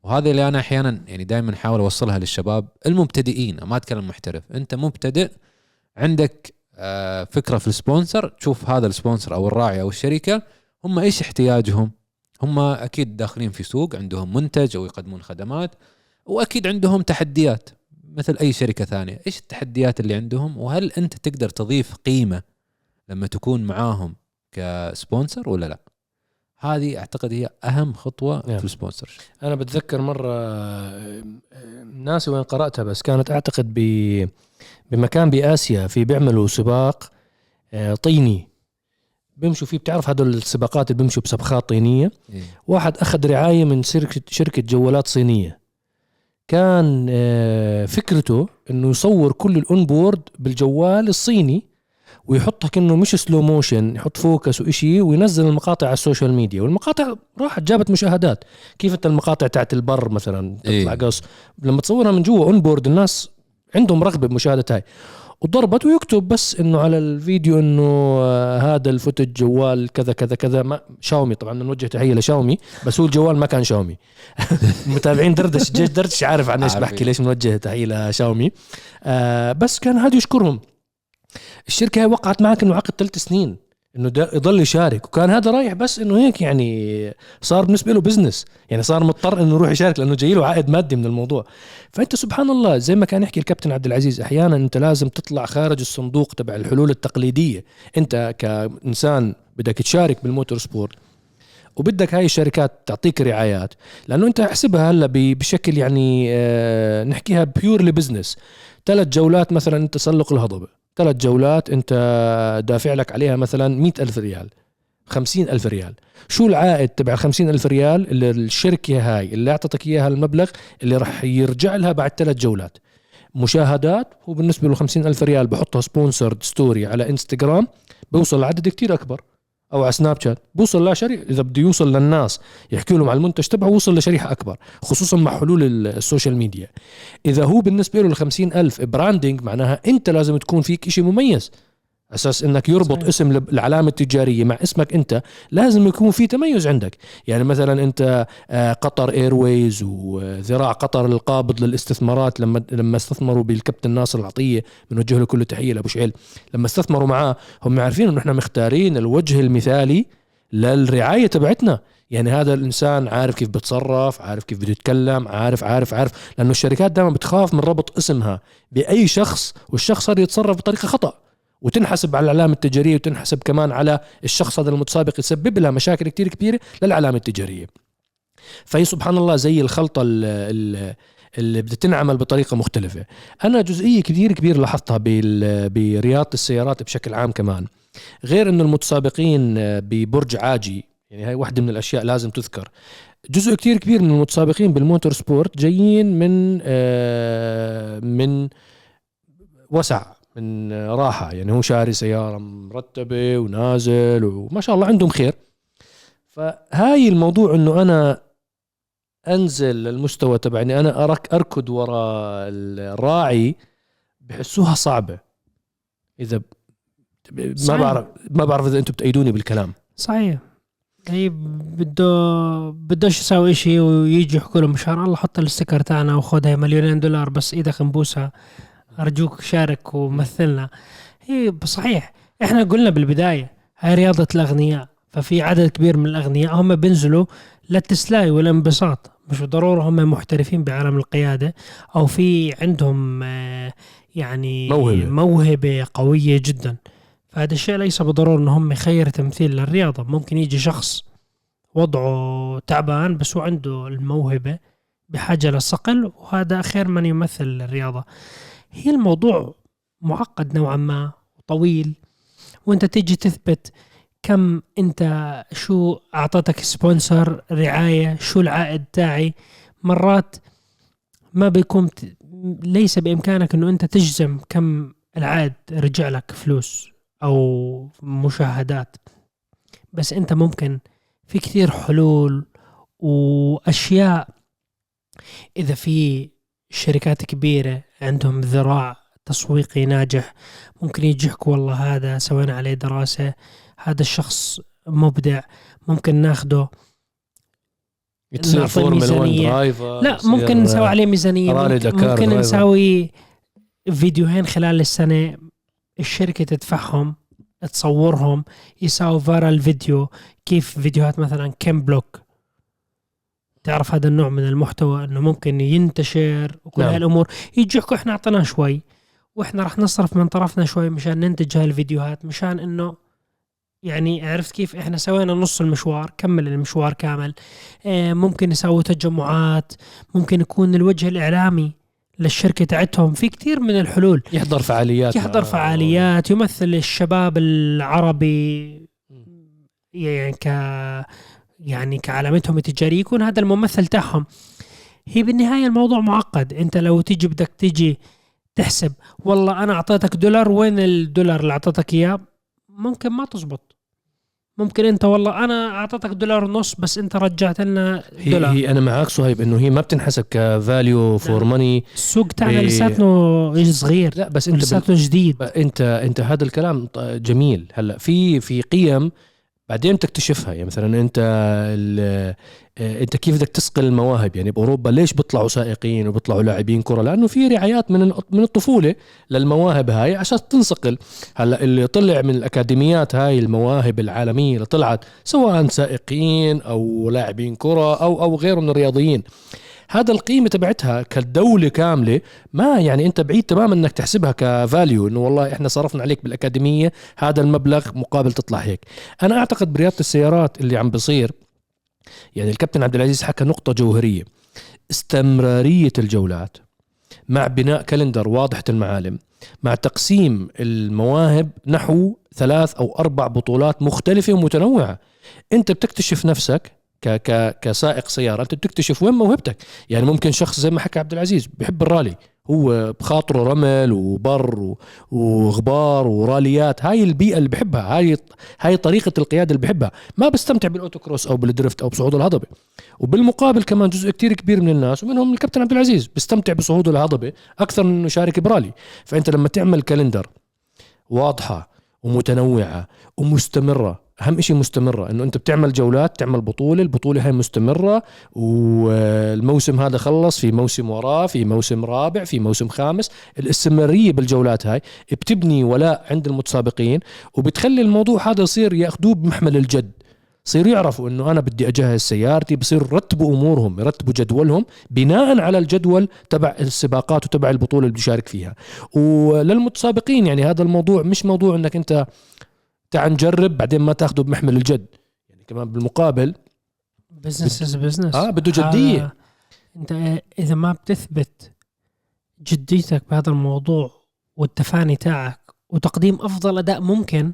وهذا اللي أنا أحيانا يعني دائما أحاول أوصلها للشباب المبتدئين ما أتكلم محترف. أنت مبتدئ عندك آه، فكرة في ال sponsor تشوف هذا ال sponsor أو الراعي أو الشركة هم إيش احتياجهم؟ هم أكيد داخلين في سوق عندهم منتج أو يقدمون خدمات وأكيد عندهم تحديات. مثل أي شركة ثانية. إيش التحديات اللي عندهم؟ وهل أنت تقدر تضيف قيمة لما تكون معاهم ك sponsor ولا لا؟ هذه أعتقد هي أهم خطوة نعم. في ال sponsor أنا بتذكر مرة ناسي وين قرأتها بس كانت أعتقد ب بمكان بآسيا في بيعملوا سباق آه، طيني. بيمشوا فيه بتعرف هدول السباقات اللي بيمشوا بسبخات طينية؟ إيه. واحد أخذ رعاية من شركة شركة جوالات صينية. كان آه، فكرته إنه يصور كل ال onboard بالجوال الصيني ويحطها كأنه مش slow motion يحط focus وإشي وينزل المقاطع على ال social media. والمقاطع راحت جابت مشاهدات. كيف أنت المقاطع تاعت البر مثلا تطلع إيه. قص؟ لما تصورها من جوا onboard الناس عندهم رغبة بمشاهدة هاي. وضربت ويكتب بس إنه على الفيديو إنه آه، هذا ال footage جوال كذا كذا كذا ما شاومي طبعا نوجه تحيه لشاومي بس هو الجوال ما كان شاومي. متابعين دردش جيش دردش عارف عن إيش. بحكي ليش نوجه تحية لشاومي. آه بس كان هذا يشكرهم. الشركة هاي وقعت معك إنه عقد ثلاث سنين. إنه دا يضل يشارك. وكان هذا رايح بس إنه هيك يعني صار بالنسبة له بزنس يعني صار مضطر إنه يروح يشارك لأنه جاي له عائد مادي من الموضوع. فأنت سبحان الله زي ما كان يحكي الكابتن عبد العزيز أحيانا أنت لازم تطلع خارج الصندوق تبع الحلول التقليدية. أنت كإنسان بدك تشارك بال motorsport وبدك هاي الشركات تعطيك رعايات. لأنه أنت احسبها هلأ بشكل يعني آه، نحكيها purely business ثلاث جولات مثلا تسلق الهضبة. ثلاث جولات انت دافع لك عليها مثلا مئة ألف ريال خمسين ألف ريال. شو العائد تبع الخمسين ألف ريال اللي الشركة هاي اللي أعطتك إياها المبلغ اللي راح يرجع لها بعد ثلاث جولات؟ مشاهدات هو بالنسبة له خمسين ألف ريال بحطها sponsored story على انستغرام بيوصل لعدد كتير أكبر. أو على سناب شات بوصل لشريحة إذا بده يوصل للناس يحكي لهم على المنتج تبعه وصل لشريحة أكبر خصوصا مع حلول ال- ال social media إذا هو بالنسبة له الخمسين ألف branding معناها أنت لازم تكون فيك إشي مميز. أساس إنك يربط صحيح. اسم العلامة التجارية مع اسمك أنت لازم يكون في تميز عندك. يعني مثلا أنت آه، قطر ايرويز وذراع قطر القابض للاستثمارات لما لما استثمروا بالكابتن ناصر العطية بنوجه له كل تحية لأبو شعيل. لما استثمروا معاه هم عارفين إنه إحنا مختارين الوجه المثالي للرعاية تبعتنا. يعني هذا الإنسان عارف كيف بتصرف عارف كيف بده يتكلم عارف عارف عارف. لأنه الشركات دائما بتخاف من ربط اسمها بأي شخص والشخص هذا يتصرف بطريقة خطأ. وتنحسب على العلامه التجارية وتنحسب كمان على الشخص هذا المتسابق يسبب لها مشاكل كتير كبيرة للعلامه التجارية. فهي سبحان الله زي الخلطة ال- ال- اللي بدها تنعمل بطريقة مختلفة. أنا جزئية كثير كبير لاحظتها برياضة السيارات بشكل عام كمان. غير إنه المتسابقين ببرج عاجي يعني هاي واحدة من الأشياء لازم تذكر. جزء كتير كبير من المتسابقين بالموتور سبورت جايين من آه، من وسع من راحة. يعني هو شاري سيارة مرتبة ونازل وما شاء الله عندهم خير. فهاي الموضوع إنه أنا أنزل للمستوى تبع اني أنا أرك أركض وراء الراعي بحسوها صعبة. إذا ب- ما. بعرف ما بعرف إذا أنتم بتأيدوني بالكلام. صحيح. هي بده بدوش يساوي إشي ويجي يحكوا له مشان الله حط الستيكر تاعنا وخذها مليونين دولار بس إيدك نبوسها أرجوك شارك ومثلنا. هي صحيح إحنا قلنا بالبداية هاي رياضة الأغنياء ففي عدد كبير من الأغنياء هم بينزلوا للتسلاي والانبساط مش بالضروره هم محترفين بعالم القيادة أو في عندهم آه، يعني موهبة. موهبة قوية جدا. فهذا الشيء ليس بالضرورة إن هم خير تمثيل للرياضة. ممكن يجي شخص وضعه تعبان بس هو عنده الموهبة بحاجة للصقل وهذا خير من يمثل الرياضة هي الموضوع معقد نوعا ما وطويل. وأنت تيجي تثبت كم أنت شو أعطتك سبونسر رعاية شو العائد تاعي. مرات ما بيكون ليس بإمكانك إنه أنت تجزم كم العائد رجع لك فلوس أو مشاهدات. بس أنت ممكن في كثير حلول وأشياء إذا في شركات كبيرة عندهم ذراع تسويقي ناجح. ممكن يجي يحكوا والله هذا سوينا عليه دراسة هذا الشخص مبدع ممكن ناخده. تصير فورمولا 1 ميزانية. driver لا ممكن نسوي عليه ميزانية. رالي ممكن, ممكن. نسوي فيديوهين خلال السنة. الشركة تدفعهم تصورهم يساوي viral video كيف فيديوهات مثلا Gymkhana block تعرف هذا النوع من المحتوى إنه ممكن ينتشر وكل نعم. هالأمور يجي يحكوا إحنا أعطيناه شوي وإحنا راح نصرف من طرفنا شوي مشان ننتج هالفيديوهات مشان إنه يعني عرفت كيف؟ إحنا سوينا نص المشوار كمل المشوار كامل. آه، ممكن يسووا تجمعات ممكن يكون الوجه الإعلامي للشركة تاعتهم. في كثير من الحلول. يحضر فعاليات. يحضر فعاليات يمثل الشباب العربي يعني ك يعني كعلامتهم التجارية يكون هذا الممثل تاعهم. هي بالنهاية الموضوع معقد. أنت لو تيجي بدك تيجي تحسب والله أنا أعطيتك دولار وين الدولار اللي أعطيتك إياه؟ ممكن ما تزبط. ممكن أنت والله أنا أعطيتك دولار ونص بس أنت رجعت لنا هي, دولار. هي أنا معك صهيب إنه هي ما بتنحسب ك value for. money السوق تاعنا لساتنا صغير. لا بس أنت. لساتنا جديد. انت أنت هذا الكلام جميل. هلأ في في قيم بعدين تكتشفها. يعني مثلا أنت آه، أنت كيف بدك تسقل المواهب؟ يعني بأوروبا ليش بيطلعوا سائقين وبيطلعوا لاعبين كرة؟ لأنه في رعايات من من الطفولة للمواهب هاي عشان تنصقل هلأ اللي طلع من الأكاديميات هاي المواهب العالمية اللي طلعت سواء سائقين أو لاعبين كرة أو أو غيره من الرياضيين هذا القيمة تبعتها كدولة كاملة ما يعني أنت بعيد تماما إنك تحسبها كفاليو إنه والله إحنا صرفنا عليك بالأكاديمية هذا المبلغ مقابل تطلع هيك. أنا أعتقد برياضه السيارات اللي عم بصير يعني الكابتن عبد العزيز حكى نقطة جوهرية. استمرارية الجولات مع بناء كالندر واضحة المعالم مع تقسيم المواهب نحو ثلاث أو أربع بطولات مختلفة ومتنوعة. أنت بتكتشف نفسك ك ك كسائق سيارة أنت بتكتشف وين موهبتك. يعني ممكن شخص زي ما حكى عبد العزيز بحب الرالي. هو بخاطره رمل وبر وغبار وراليات. هاي البيئة اللي بحبها هاي هاي طريقة القيادة اللي بحبها ما بستمتع بال autocross أو بال drift أو بصعود الهضبة. وبالمقابل كمان جزء كتير كبير من الناس ومنهم الكابتن عبد العزيز بيستمتع بصعود الهضبة أكثر من إنه يشارك برالي. فأنت لما تعمل calendar واضحة ومتنوعة ومستمرة أهم شيء مستمرة إنه أنت بتعمل جولات تعمل بطولة البطولة هاي مستمرة والموسم هذا خلص في موسم وراه في موسم رابع في موسم خامس الاستمرارية بالجولات هاي بتبني ولاء عند المتسابقين وبتخلي الموضوع هذا يصير يأخذوه بمحمل الجد. يصير يعرفوا إنه أنا بدي أجهز سيارتي بصير يرتبوا أمورهم يرتبوا جدولهم بناء على الجدول تبع السباقات وتبع البطولة اللي بده يشارك فيها. وللمتسابقين يعني هذا الموضوع مش موضوع إنك أنت تعال نجرب بعدين ما تاخده بمحمل الجد. يعني كمان بالمقابل business is business آه بده جدية. أنت إذا ما بتثبت جديتك بهذا الموضوع والتفاني تاعك وتقديم أفضل أداء ممكن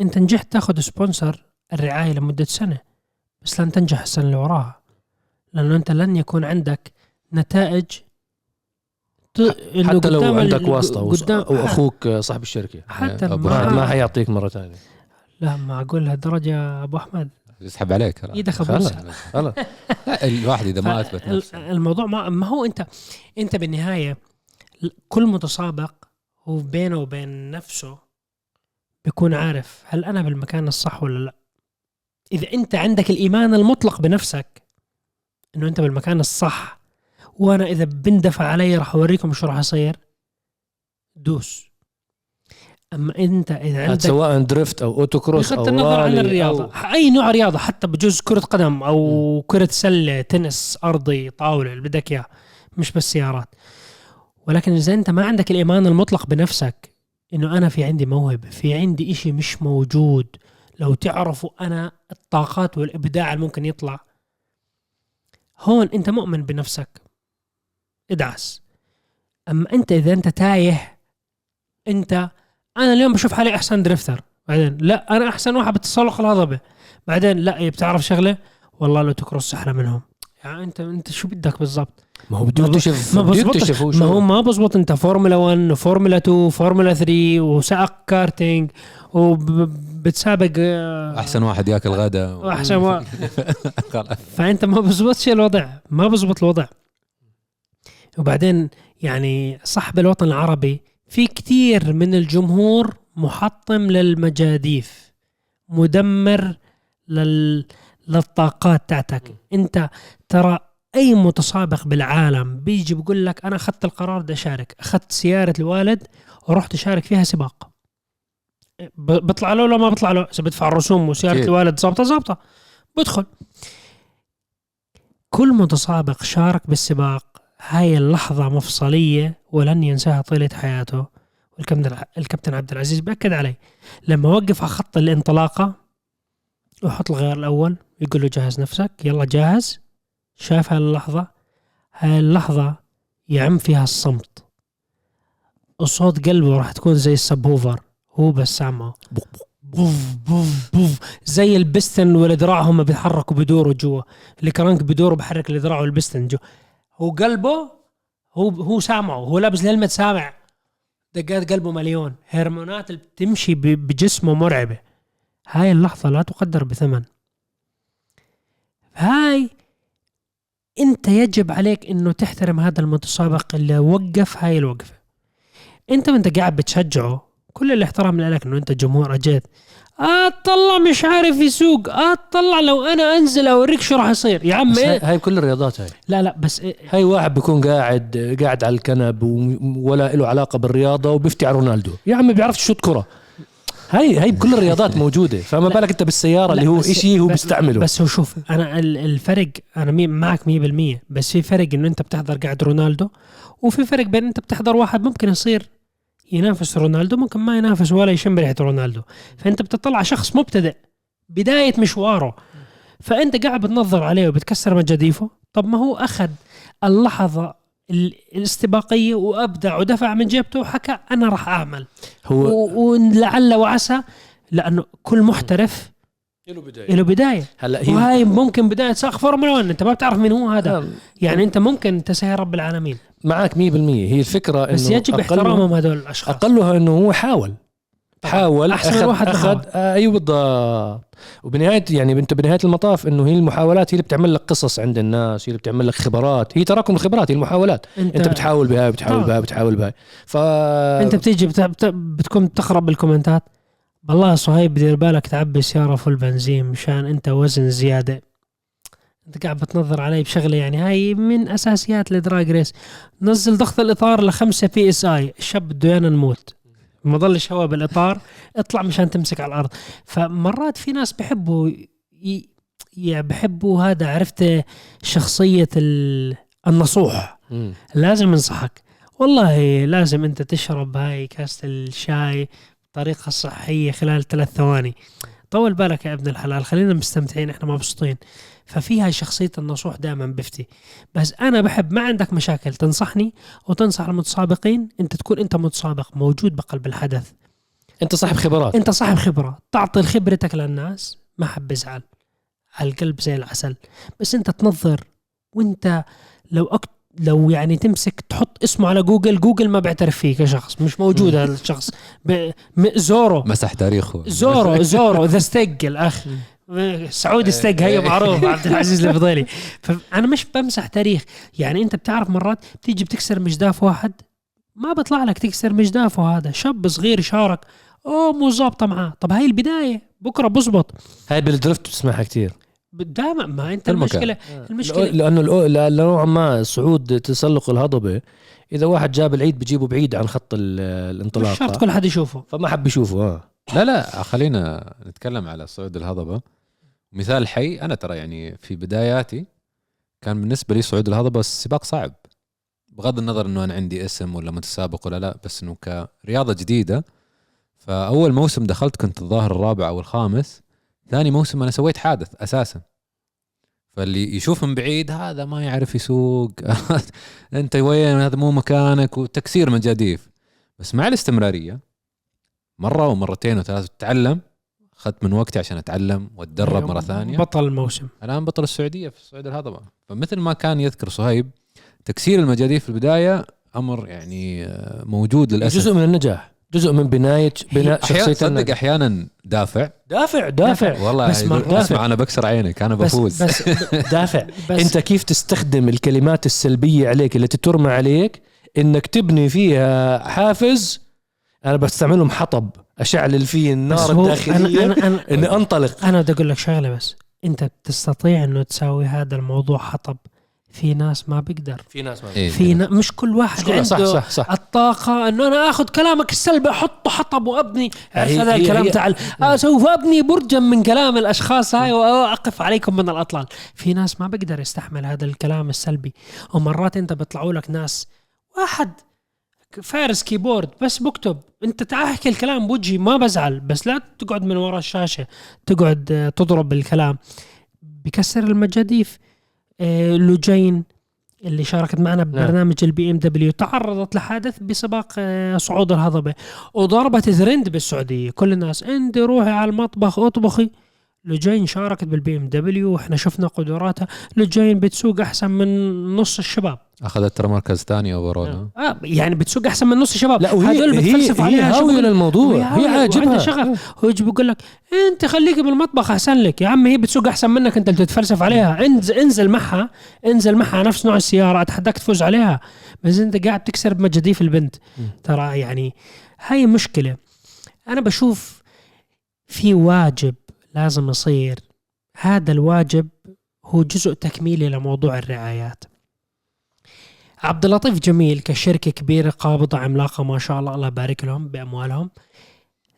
أنت نجحت تاخذ سبونسر الرعاية لمدة سنة بس لن تنجح السنة اللي وراها. لأنه أنت لن يكون عندك نتائج حتى لو عندك واسطة قدام أو أخوك صاحب الشركة حتى أبو ما. ما حيعطيك مرة ثانية. لا معقول لهالدرجه يا أبو أحمد. يسحب عليك. خلاص. إيدك خلاص. الواحد إذا ما أثبت نفسه. الموضوع ما ما هو انت أنت بالنهاية كل متسابق هو بينه وبين نفسه بيكون عارف هل أنا بالمكان الصح ولا لا. إذا أنت عندك الإيمان المطلق بنفسك إنه أنت بالمكان الصح وأنا إذا بندفع علي راح أوريكم شو راح يصير. دوس. أما أنت إذا عندك سواء drift أو autocross أو النظر عن رالي الرياضة. أو- أي نوع رياضة حتى بجوز كرة قدم أو كرة سلة تنس أرضي طاولة اللي بدك إياه. مش بس سيارات. ولكن إذا أنت ما عندك الإيمان المطلق بنفسك إنه أنا في عندي موهبة في عندي إشي مش موجود. لو تعرفوا أنا الطاقات والإبداع اللي ممكن يطلع. هون أنت مؤمن بنفسك. ادعس أما أنت إذا أنت تايه أنت أنا اليوم بشوف حالي أحسن drifter. بعدين لا أنا أحسن واحد بتسلق الهضبه بعدين لا إيه بتعرف شغلة؟ والله لو تكروس أحلى منهم. يعني أنت أنت شو بدك بالضبط؟ ما هو بده يكتشف ما بزبط ما هو ما بزبط أنت. فورمولا 1 وفورمولا 2 وفورمولا 3 وسائق كارتينج وبتسابق آه، أحسن واحد ياكل غدا. واحسن وا... خلاص. فأنت ما بزبطش الوضع. ما بزبط الوضع. وبعدين يعني صح بالوطن العربي في كثير من الجمهور محطم للمجاديف مدمر لل... للطاقات تاعتك. انت ترى أي متسابق بالعالم بيجي بيقول لك أنا أخذت القرار بدي أشارك أخذت سيارة الوالد ورحت أشارك فيها سباق. ب- بيطلع له ولا ما بيطلع له؟ إذا بدفع الرسوم وسيارة. الوالد ظابطة ظابطة. بدخل. كل متسابق شارك بالسباق هاي اللحظة مفصلية ولن ينساها طيلة حياته. والكابتن الكابتن عبد العزيز بأكد عليه. لما وقف على خط الانطلاقة وحط الغيار الأول يقول له جهز نفسك يلا جاهز. شاف هاي اللحظة. هاي اللحظة يعم فيها الصمت. وصوت قلبه راح تكون زي السبوفر هو بس سامعه. بوف بوف بوف. زي البستن والذراع هم بيتحركوا بدوروا جوا. الكرنك بدوره بحرك الذراع والبستن جوا. هو قلبه هو هو سامعه هو لابس الهلمت سامع. دقات قلبه مليون. هرمونات اللي بتمشي بجسمه مرعبة. هاي اللحظة لا تقدر بثمن. هاي انت يجب عليك انه تحترم هذا المتسابق اللي وقف هاي الوقفة. انت وانت قاعد بتشجعه كل الاحترام لك انه انت جمهور اجيت أطلع مش عارف يسوق. أطلع لو أنا أنزل أوريك شو راح يصير. يا عم بس هاي؟ هاي بكل الرياضات هاي. لا لا بس إيه. هاي واحد بيكون قاعد قاعد على الكنب ولا له علاقة بالرياضة وبيفتي على رونالدو. يا عم بيعرفش شوت كرة. هاي هاي بكل الرياضات موجودة. فما. بالك أنت بالسيارة اللي هو إشي هو بيستعمله. بس هو شوف أنا ال- الفرق أنا مي معك 100% بس في فرق إنه أنت بتحضر قاعد رونالدو وفي فرق بين أنت بتحضر واحد ممكن يصير ينافس رونالدو ممكن ما ينافس ولا يشم ريحة رونالدو. فأنت بتطلع شخص مبتدئ بداية مشواره. فأنت قاعد بتنظر عليه وبتكسر مجاديفه طب ما هو أخذ اللحظة ال- الاستباقية وأبدع ودفع من جيبته وحكى أنا راح أعمل. هو ولعل وعسى لأنه كل محترف له بداية. له بداية. هلا هي. وهاي ممكن بداية ساق فورمولا 1 أنت ما بتعرف مين هو هذا. آه، يعني أنت ممكن تسهل رب العالمين. معك 100% هي الفكرة إنه بس يجب احترامهم هدول الأشخاص. أقلها إنه هو حاول. حاول أحسن من اخذ واحد اخذ. آه، أيوه بالضبط. وبنهايه يعني أنت بنهاية المطاف إنه هي المحاولات هي اللي بتعمل لك قصص عند الناس هي اللي بتعمل لك خبرات. هي تراكم الخبرات هي المحاولات. انت, أنت بتحاول بهاي بتحاول طبعاً. بهاي بتحاول بهاي. ف أنت بتيجي بت... بت... بتكون بتقرا بال comments بالله صهيب دير بالك تعبي سياره full بنزين مشان أنت وزن زيادة. أنت قاعد بتنظر علي بشغلة يعني هاي من أساسيات ال drag race. نزل ضغط الإطار لخمسة PSI الشاب بده ايانا نموت. ما ضلش هواء بالإطار. اطلع مشان تمسك على الأرض. فمرات في ناس بحبوا ي... يعني بحبوا هذا عرفت شخصية ال... النصوح. مم. لازم انصحك. والله لازم أنت تشرب هاي كاسة الشاي. بطريقة صحية خلال ثلاث ثواني. طول بالك يا ابن الحلال خلينا مستمتعين إحنا مبسوطين. ففي هاي شخصية النصوح دائما بفتي. بس أنا بحب ما عندك مشاكل تنصحني وتنصح المتسابقين أنت تكون أنت متسابق موجود بقلب الحدث. أنت صاحب خبرات. أنت صاحب خبرة. تعطي خبرتك للناس ما حب يزعل. القلب زي العسل. بس أنت تنظر وأنت لو أكت لو يعني تمسك تحط اسمه على جوجل جوجل ما بيعترف فيه كشخص مش موجود هذا الشخص. ب... م... زورو. مسح تاريخه. زورو زورو ذا ستيج الأخ. سعودي ستيج هي معروف عبد العزيز الفضيلي. فأنا مش بمسح تاريخ. يعني أنت بتعرف مرات بتيجي بتكسر مجداف واحد ما بيطلع لك تكسر مجدافه هذا. شاب صغير شارك أوه مو ظابطة معاه. طب هاي البداية بكرة بزبط. هاي بالدرفت بتسمعها كتير. دائما ما أنت في المكان. المشكلة المشكلة. لأنه نوعا ما صعود تسلق الهضبة. إذا واحد جاب العيد بجيبه بعيد عن خط ال- مش شرط كل حد يشوفه. فما حب يشوفه آه. لا لا خلينا نتكلم على صعود الهضبة. مثال حي أنا ترى يعني في بداياتي كان بالنسبة لي صعود الهضبة السباق صعب. بغض النظر إنه أنا عندي اسم ولا متسابق ولا لا بس إنه كرياضة جديدة فأول موسم دخلت كنت الظاهر الرابع أو الخامس. ثاني موسم أنا سويت حادث أساسا. فاللي يشوف من بعيد هذا ما يعرف يسوق. أنت وين؟ هذا مو مكانك. وتكسير مجاديف. بس مع الاستمرارية مرة ومرتين وثلاث تتعلم. أخذت من وقتي عشان أتعلم وأتدرب مرة ثانية. بطل الموسم. الآن بطل السعودية في صعود الهضبة. فمثل ما كان يذكر صهيب تكسير المجاديف في البداية أمر يعني آه، موجود للأسف. جزء من النجاح. جزء من بنايه بناء تصدق الناجح. أحيانا دافع. دافع دافع. والله بس يقول مرات- اسمع أنا بكسر عينك أنا بس بفوز. بس دافع. بس أنت كيف تستخدم الكلمات السلبية عليك التي ترمى عليك؟ إنك تبني فيها حافز. أنا بستعملهم حطب أشعل فيه بس النار الداخلية أنا أنا أنا, إني أنطلق. أنا بدي أقول لك شغلة بس. أنت بتستطيع إنه تساوي هذا الموضوع حطب. في ناس ما بيقدر. في ناس ما إيه. في نا... مش كل واحد صح عنده صح صح الطاقة إنه أنا آخذ كلامك السلبي أحطه حطب وابني هي- هذا الكلام تعال. سوف أبني برجا من كلام الأشخاص هاي واقف عليكم من الأطلال. في ناس ما بيقدر يستحمل هذا الكلام السلبي. ومرات أنت بيطلعوا لك ناس واحد فارس كيبورد بس بكتب. أنت تعال أحكي الكلام بوجهي ما بزعل. بس لا تقعد من وراء الشاشة تقعد آه، تضرب الكلام. بكسر المجاديف. لوجين اللي شاركت معنا ببرنامج البي ام دبليو تعرضت لحادث بسباق آه، صعود الهضبة. وضربت ترند بالسعودية. كل الناس انت روحي على المطبخ اطبخي. لوجين شاركت بالبي إم دبليو وإحنا شفنا قدراتها لوجين بتسوق أحسن من نص الشباب. أخذت ترى مركز ثاني overall آه يعني بتسوق أحسن من نص الشباب. لا وهي هدول هي بتفلسف هي عليها شغل. للموضوع. هي عاجبها. وعندها شغف. هو بيقول لك أنت خليك بالمطبخ أحسن لك. يا عمي هي بتسوق أحسن منك أنت اللي بتتفلسف عليها. انزل انزل معها. انزل معها نفس نوع السيارة أتحداك تفوز عليها. بس أنت قاعد تكسر بمجاديف البنت. ترى يعني هاي مشكلة. أنا بشوف في واجب لازم يصير. هذا الواجب هو جزء تكميلي لموضوع الرعايات. عبد اللطيف جميل كشركة كبيرة قابضة عملاقة ما شاء الله الله يبارك لهم بأموالهم.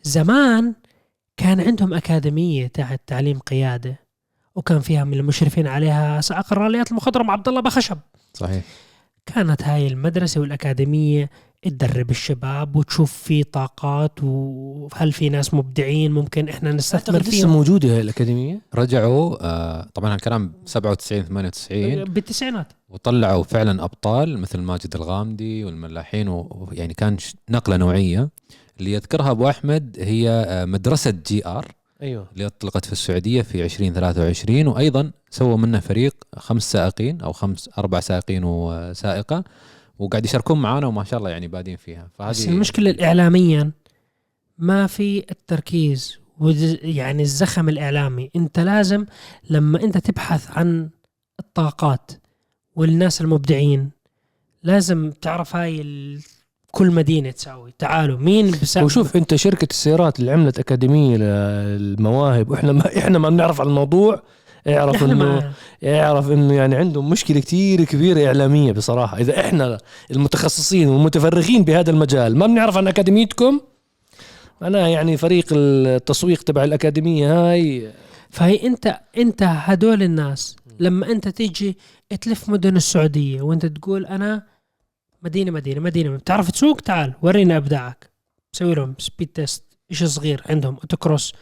زمان كان عندهم أكاديمية تحت تعليم قيادة وكان فيها من المشرفين عليها سائق الراليات المخضرم عبد الله بخشب. صحيح. كانت هاي المدرسة والأكاديمية تدرب الشباب وتشوف في طاقات وهل في ناس مبدعين ممكن إحنا نستثمر أعتقد لسه فيهم. موجودة الأكاديمية. رجعوا آه طبعا الكلام 97 98 بالتسعينات. وطلعوا فعلا أبطال مثل ماجد الغامدي والملاحين ويعني كان نقلة نوعية. اللي يذكرها أبو أحمد هي آه، مدرسة جي آر. أيوه. اللي أطلقت في السعودية في 2023 وأيضا سووا منه فريق خمس سائقين أو خمس أربع سائقين وسائقة. وقاعد يشاركون معانا وما شاء الله يعني بادين فيها. بس فهذه المشكلة اعلاميا ما في التركيز يعني الزخم الإعلامي. أنت لازم لما أنت تبحث عن الطاقات والناس المبدعين لازم تعرف هاي ال... كل مدينة تساوي. تعالوا مين بسا... وشوف أنت شركة السيارات اللي عملت أكاديمية للمواهب وإحنا ما إحنا ما بنعرف عن الموضوع. اعرف إنه اعرف إنه يعني عندهم مشكلة كتير كبيرة إعلامية بصراحة. إذا إحنا المتخصصين والمتفرغين بهذا المجال ما بنعرف عن أكاديميتكم أنا يعني فريق التسويق تبع الأكاديمية هاي. فهي انت أنت هدول الناس لما أنت تيجي تلف مدن السعودية وأنت تقول أنا مدينه مدينه مدينة. بتعرف تسوق؟ تعال ورينا أبداعك. سوي لهم speed test شيء صغير عندهم autocross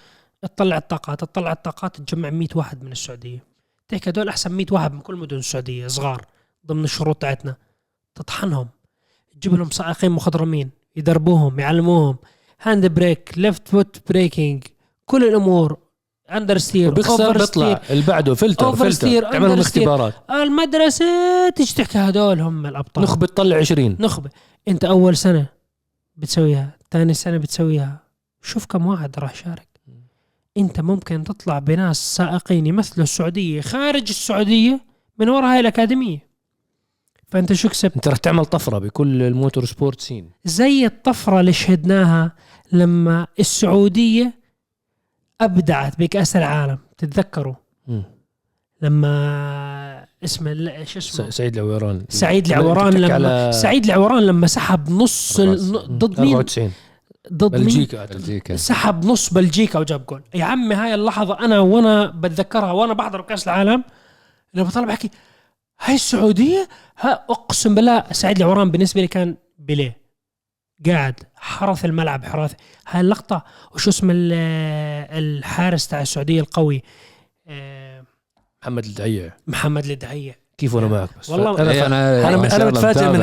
تطلع الطاقات تطلع الطاقات تجمع 100 واحد من السعودية. تحكي هدول أحسن 100 واحد من كل مدن السعودية صغار ضمن الشروط تاعتنا. تطحنهم. تجيب لهم سائقين مخضرمين يدربوهم يعلموهم. hand brake left foot braking كل الأمور. understeer وبيخسر بيطلع. اللي بعده filter over filter. تعمل لهم understeer. اختبارات. المدرسة تيجي تحكي هدول هم الأبطال. نخبة تطلع 20 نخبة. أنت أول سنة بتسويها ثاني سنة بتسويها. شوف كم واحد راح يشارك. انت ممكن تطلع بناس سائقين يمثلوا السعودية خارج السعودية من وراء هاي الأكاديمية. فأنت شو كسبت؟ أنت رح تعمل طفرة بكل ال motorsport scene. زي الطفرة اللي شهدناها لما السعودية أبدعت بكاس العالم. تتذكروا. لما اسمه لا، شو اسمه؟ سعيد العويران سعيد العوران لما على سعيد العوران لما سحب نص ال- 94. ضد مين؟ 94 ضد بلجيكا. بلجيكا. سحب نص بلجيكا وجاب جول يا عمي هاي اللحظة أنا وأنا بتذكرها وأنا بحضر كأس العالم لما بطلع بحكي هاي السعودية؟ ها أقسم بالله سعيد العوران بالنسبة لي كان بيليه. قاعد حرث الملعب حرث. هاي اللقطة وشو اسم ال- الحارس تاع السعودية القوي؟ آه، محمد الدعيع محمد الدعيه كيف وأنا معك بس؟ والله أنا إيه،. أنا الله بتفاجئ من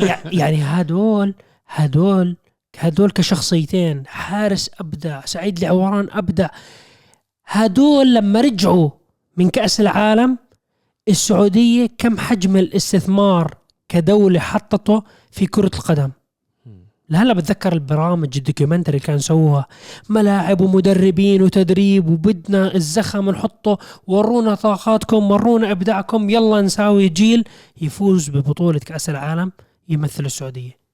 يع- يعني هدول هدول هدول كشخصيتين حارس ابدع سعيد العوران ابدع هدول لما رجعوا من كأس العالم السعودية كم حجم الاستثمار كدولة حطته في كرة القدم؟ لهلا بتذكر البرامج الدوكيومنتري اللي كان سووها ملاعب ومدربين وتدريب وبدنا الزخم نحطه ورونا طاقاتكم ورونا إبداعكم يلا نساوي جيل يفوز ببطولة كأس العالم يمثل السعودية.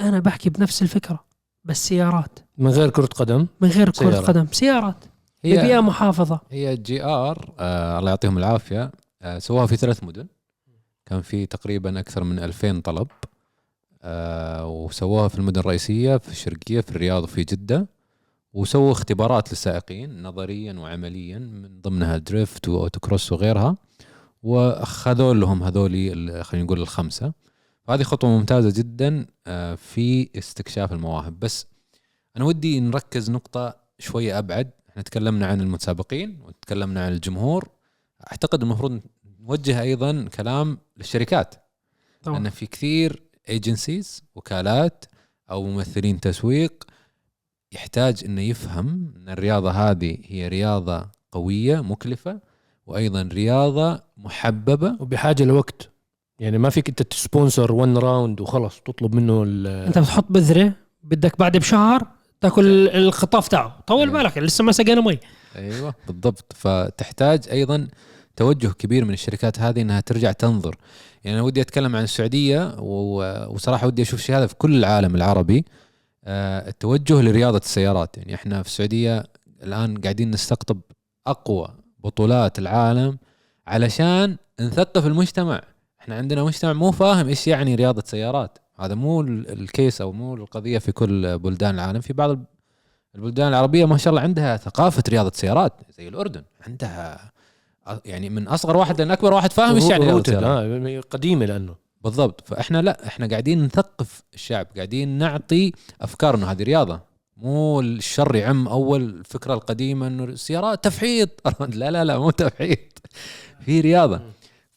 أنا بحكي بنفس الفكرة بس سيارات. من غير كرة قدم؟ من غير كرة سيارة. قدم سيارات. ببيئه هي محافظة. هي GR آه الله يعطيهم العافية. آه، سووها في ثلاث مدن. كان في تقريبا أكثر من 2000 طلب. آه، وسووها في المدن الرئيسية في الشرقية في الرياض وفي جدة. وسووا اختبارات للسائقين نظريا وعمليا من ضمنها drift و autocross وغيرها. واخذوا لهم هذول خلينا نقول الخمسة. فهذه خطوة ممتازة جدا آه، في استكشاف المواهب. بس أنا ودي نركز نقطة شوية أبعد. إحنا تكلمنا عن المتسابقين وتكلمنا عن الجمهور. أعتقد المفروض نوجه أيضا كلام للشركات. طبعا. لأن في كثير ايجنسيز وكالات أو ممثلين تسويق يحتاج إنه يفهم إن الرياضة هذه هي رياضة قوية مكلفة وأيضا رياضة محببة. وبحاجة لوقت. يعني ما فيك انت ت sponsor one round وخلص تطلب منه ال- انت بتحط بذرة بدك بعد بشهر تاكل القطاف تاعه. طول إيه. بالك لسه ما سقينا مي. أيوه بالضبط. فتحتاج أيضا توجه كبير من الشركات هذه إنها ترجع تنظر. يعني أنا ودي أتكلم عن السعودية وصراحة ودي أشوف شيء هذا في كل العالم العربي. آه، التوجه لرياضة السيارات. يعني إحنا في السعودية الآن قاعدين نستقطب أقوى بطولات العالم علشان نثقف المجتمع. إحنا عندنا مجتمع مو فاهم إيش يعني رياضة سيارات. هذا مو ال- الكيس أو مو القضية في كل بلدان العالم. في بعض البلدان العربية ما شاء الله عندها ثقافة رياضة سيارات زي الأردن. عندها يعني من أصغر واحد لين أكبر واحد فاهم إيش يعني رياضة سيارات. آه قديمة لأنه. بالضبط. فإحنا لا إحنا قاعدين نثقف الشعب قاعدين نعطي افكار انه هذه رياضة. مو الشر يعم أول الفكرة القديمة إنه السيارات تفحيط. لا لا لا مو تفحيط. في رياضة.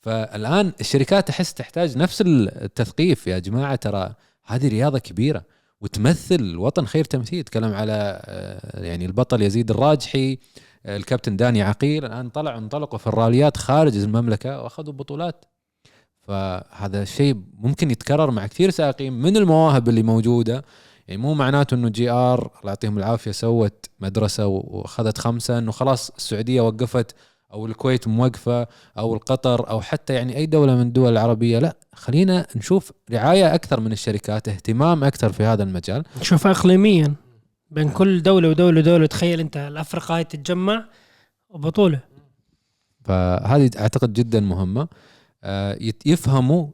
فالآن الشركات احس تحتاج نفس التثقيف يا جماعة ترى هذه رياضة كبيرة وتمثل الوطن خير تمثيل. تكلم على آه، يعني البطل يزيد الراجحي آه، الكابتن داني عقيل. الآن طلعوا انطلقوا في الراليات خارج المملكة وأخذوا بطولات. فهذا شيء ممكن يتكرر مع كثير سائقين من المواهب اللي موجودة. يعني مو معناته إنه GR الله يعطيهم العافية سوت مدرسة وأخذت خمسه انه خلاص السعودية وقفت. أو الكويت موقفة أو القطر أو حتى يعني أي دولة من الدول العربية لا خلينا نشوف رعاية أكثر من الشركات اهتمام أكثر في هذا المجال. نشوفها اقليميا بين كل دولة ودولة ودولة تخيل أنت الافرقه هاي تتجمع وبطوله فهذه أعتقد جدا مهمة. آه، يفهموا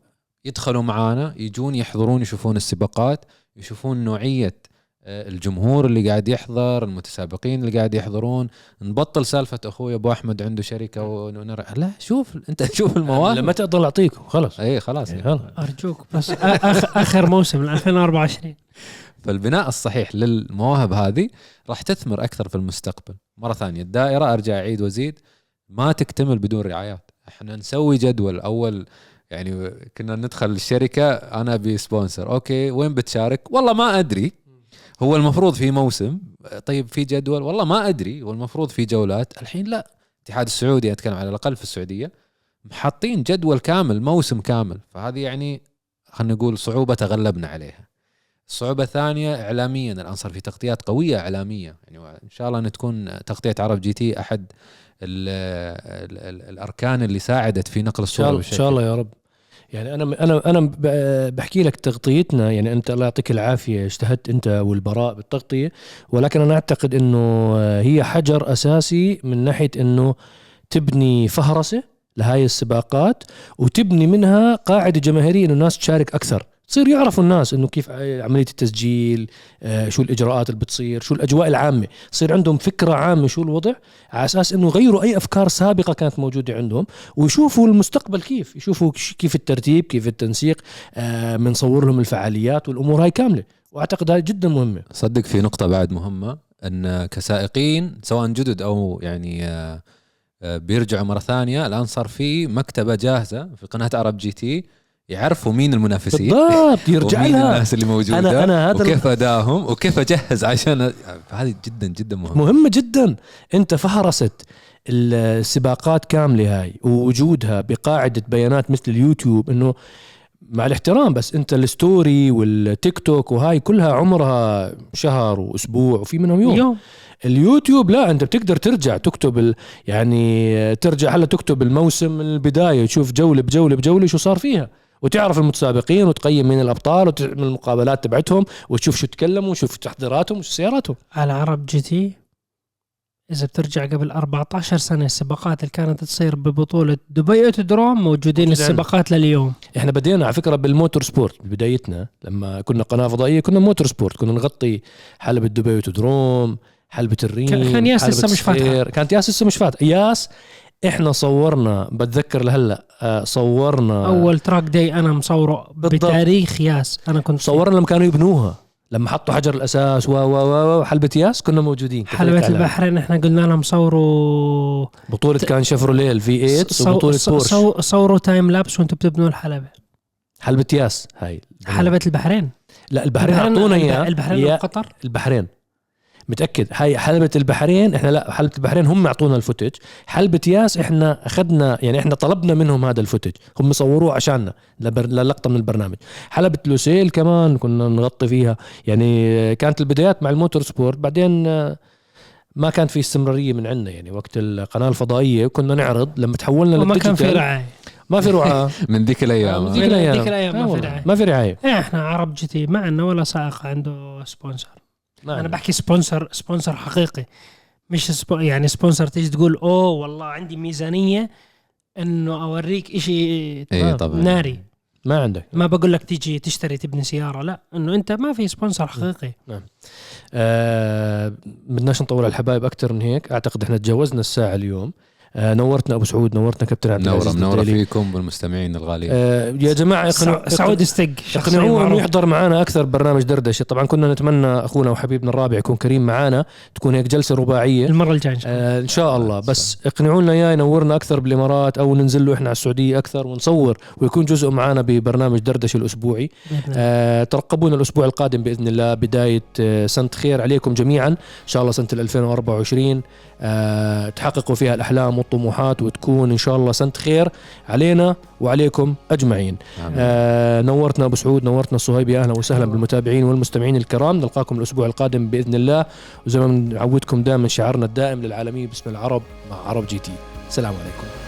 يدخلوا معانا يجون يحضرون يشوفون السباقات يشوفون نوعية الجمهور اللي قاعد يحضر المتسابقين اللي قاعد يحضرون. نبطل سالفة أخوي أبو أحمد عنده شركة ونرى. لا شوف أنت شوف المواهب. لما تقدر اعطيك خلص اي خلاص. يعني خلاص. أرجوك. بس آ- آخ آخر موسم 2024 فالبناء الصحيح للمواهب هذه راح تثمر أكثر في المستقبل. مرة ثانية الدائرة أرجع أعيد وأزيد ما تكتمل بدون رعايات. إحنا نسوي جدول. أول يعني كنا ندخل الشركة أنا أبي sponsor okay وين بتشارك؟ والله ما أدري. هو المفروض في موسم طيب في جدول؟ والله ما أدري. والمفروض في جولات. الحين لا. الاتحاد السعودي أتكلم على الأقل في السعودية حاطين جدول كامل موسم كامل. فهذه يعني خلينا نقول صعوبة تغلبنا عليها. الصعوبة الثانية إعلاميا. الآن صار في تغطيات قوية إعلامية. يعني إن شاء الله أن تكون تغطية عرب جي تي أحد ال ال ال الأركان اللي ساعدت في نقل إن الله إن. شاء الله يا رب. يعني أنا أنا أنا بحكي لك تغطيتنا يعني أنت الله يعطيك العافية اجتهدت أنت والبراء بالتغطية ولكن أنا أعتقد إنه هي حجر أساسي من ناحية إنه تبني فهرسة لهاي السباقات وتبني منها قاعدة جماهيرية إنه الناس تشارك أكثر. تصير يعرفوا الناس إنه كيف عملية التسجيل آه، شو الإجراءات اللي بتصير شو الأجواء العامة. يصير عندهم فكرة عامة شو الوضع على أساس إنه يغيروا أي أفكار سابقة كانت موجودة عندهم ويشوفوا المستقبل كيف يشوفوا كيف الترتيب كيف التنسيق آه بنصور لهم الفعاليات والأمور هاي كاملة. وأعتقد هاي جدا مهمة. صدق في نقطة بعد مهمة أن كسائقين سواء جدد أو يعني آه، آه، بيرجعوا مرة ثانية الآن صار في مكتبة جاهزة في قناة عرب جي تي يعرفوا مين المنافسين. بالضبط يرجع ومين لها. الناس اللي موجودة. أنا- أنا هذا وكيف أداهم وكيف أجهز عشان هذه جدا جدا مهمة. مهمة جدا. أنت فهرست السباقات كاملة هاي ووجودها بقاعدة بيانات مثل اليوتيوب إنه مع الاحترام بس أنت ال story والتيك توك وهاي كلها عمرها شهر وأسبوع وفي منهم يوم. يوم. اليوتيوب لا أنت بتقدر ترجع تكتب ال... يعني ترجع هلا تكتب الموسم من البداية تشوف جولة بجولة بجولة شو صار فيها. وتعرف المتسابقين وتقيم مين الأبطال وتعمل المقابلات تبعتهم وتشوف شو تكلموا وشوف تحضيراتهم وشو سياراتهم على عرب جي تي إذا بترجع قبل 14 سنة السباقات اللي كانت تصير ببطولة دبي أوتودروم موجودين موجود السباقات لليوم إحنا بدينا على فكرة بال motorsport ببدايتنا لما كنا قناة فضائية كنا motorsport كنا نغطي حلبة دبي أوتودروم حلبة الريم كان- ياس لسه مش. السير. كانت ياس لسه مش فاتحة ياس إحنا صورنا بتذكر لهلأ آه، صورنا أول track day أنا مصوره بالضبط. بتاريخ ياس. أنا كنت صورنا لما كانوا يبنوها. لما حطوا حجر الأساس و و و حلبة ياس كنا موجودين. حلبة. البحرين إحنا قلنا لهم صوروا بطولة كان شيفروليه ال V8 صو- وبطولة صو- بورش. صو- صوروا time lapse وأنتم بتبنوا الحلبة. حلبة ياس هاي. حلبة البحرين. لا البحرين أعطونا اياه البحرين وقطر البحرين. متأكد. هاي حلبة البحرين إحنا لا حلبة البحرين هم اعطونا ال footage. حلبة ياس إحنا أخذنا يعني إحنا طلبنا منهم هذا ال footage. هم صوروه عشاننا لبر... للقطة من البرنامج. حلبة لوسيل كمان كنا نغطي فيها. يعني كانت البدايات مع ال motorsport بعدين ما كان في استمرارية من عندنا. يعني وقت القناة الفضائية كنا نعرض لما تحولنا وما كان في رعاية. ما في رعاه من ذيك الأيام. من. ذيك الأيام. ما في رعاية. ما في رعاية. إيه إحنا عرب جي تي ما عندنا ولا سائق عنده sponsor. ما أنا. بحكي sponsor sponsor حقيقي. مش spo يعني sponsor تيجي تقول أوه والله عندي ميزانية إنه أوريك إيه طبعا. ناري. ما عندك. ما بقول لك تيجي تشتري تبني سيارة لا إنه أنت ما في sponsor حقيقي. آه بدناش نطول على الحبايب أكثر من هيك. أعتقد إحنا تجاوزنا الساعة اليوم. نورتنا أبو سعود نورتنا كابتن عبد العزيز منورة الدليلي. فيكم والمستمعين الغاليين آه يا جماعة اقنعوا سع- سعود استق اقنعوه إنه. يحضر معنا أكثر برنامج دردشة طبعا كنا نتمنى أخونا وحبيبنا الرابع يكون كريم معنا تكون هيك جلسة رباعية المرة الجاية إن شاء الله. آه إن شاء الله بس اقنعوا لنا اياه ينورنا أكثر بالإمارات أو ننزل له إحنا على السعودية أكثر ونصور ويكون جزء معنا ببرنامج دردشة الأسبوعي. آه ترقبونا الأسبوع القادم بإذن الله بداية آه سنه خير عليكم جميعا إن شاء الله سنة 2024 آه تحققوا فيها الأحلام والطموحات وتكون إن شاء الله سنة خير علينا وعليكم أجمعين. آمين. آه نورتنا أبو سعود نورتنا صهيب يا أهلا وسهلا بالمتابعين والمستمعين الكرام. نلقاكم الأسبوع القادم بإذن الله. وزي ما نعودكم دائما شعارنا الدائم للعالميه باسم العرب مع عرب جي تي. السلام عليكم.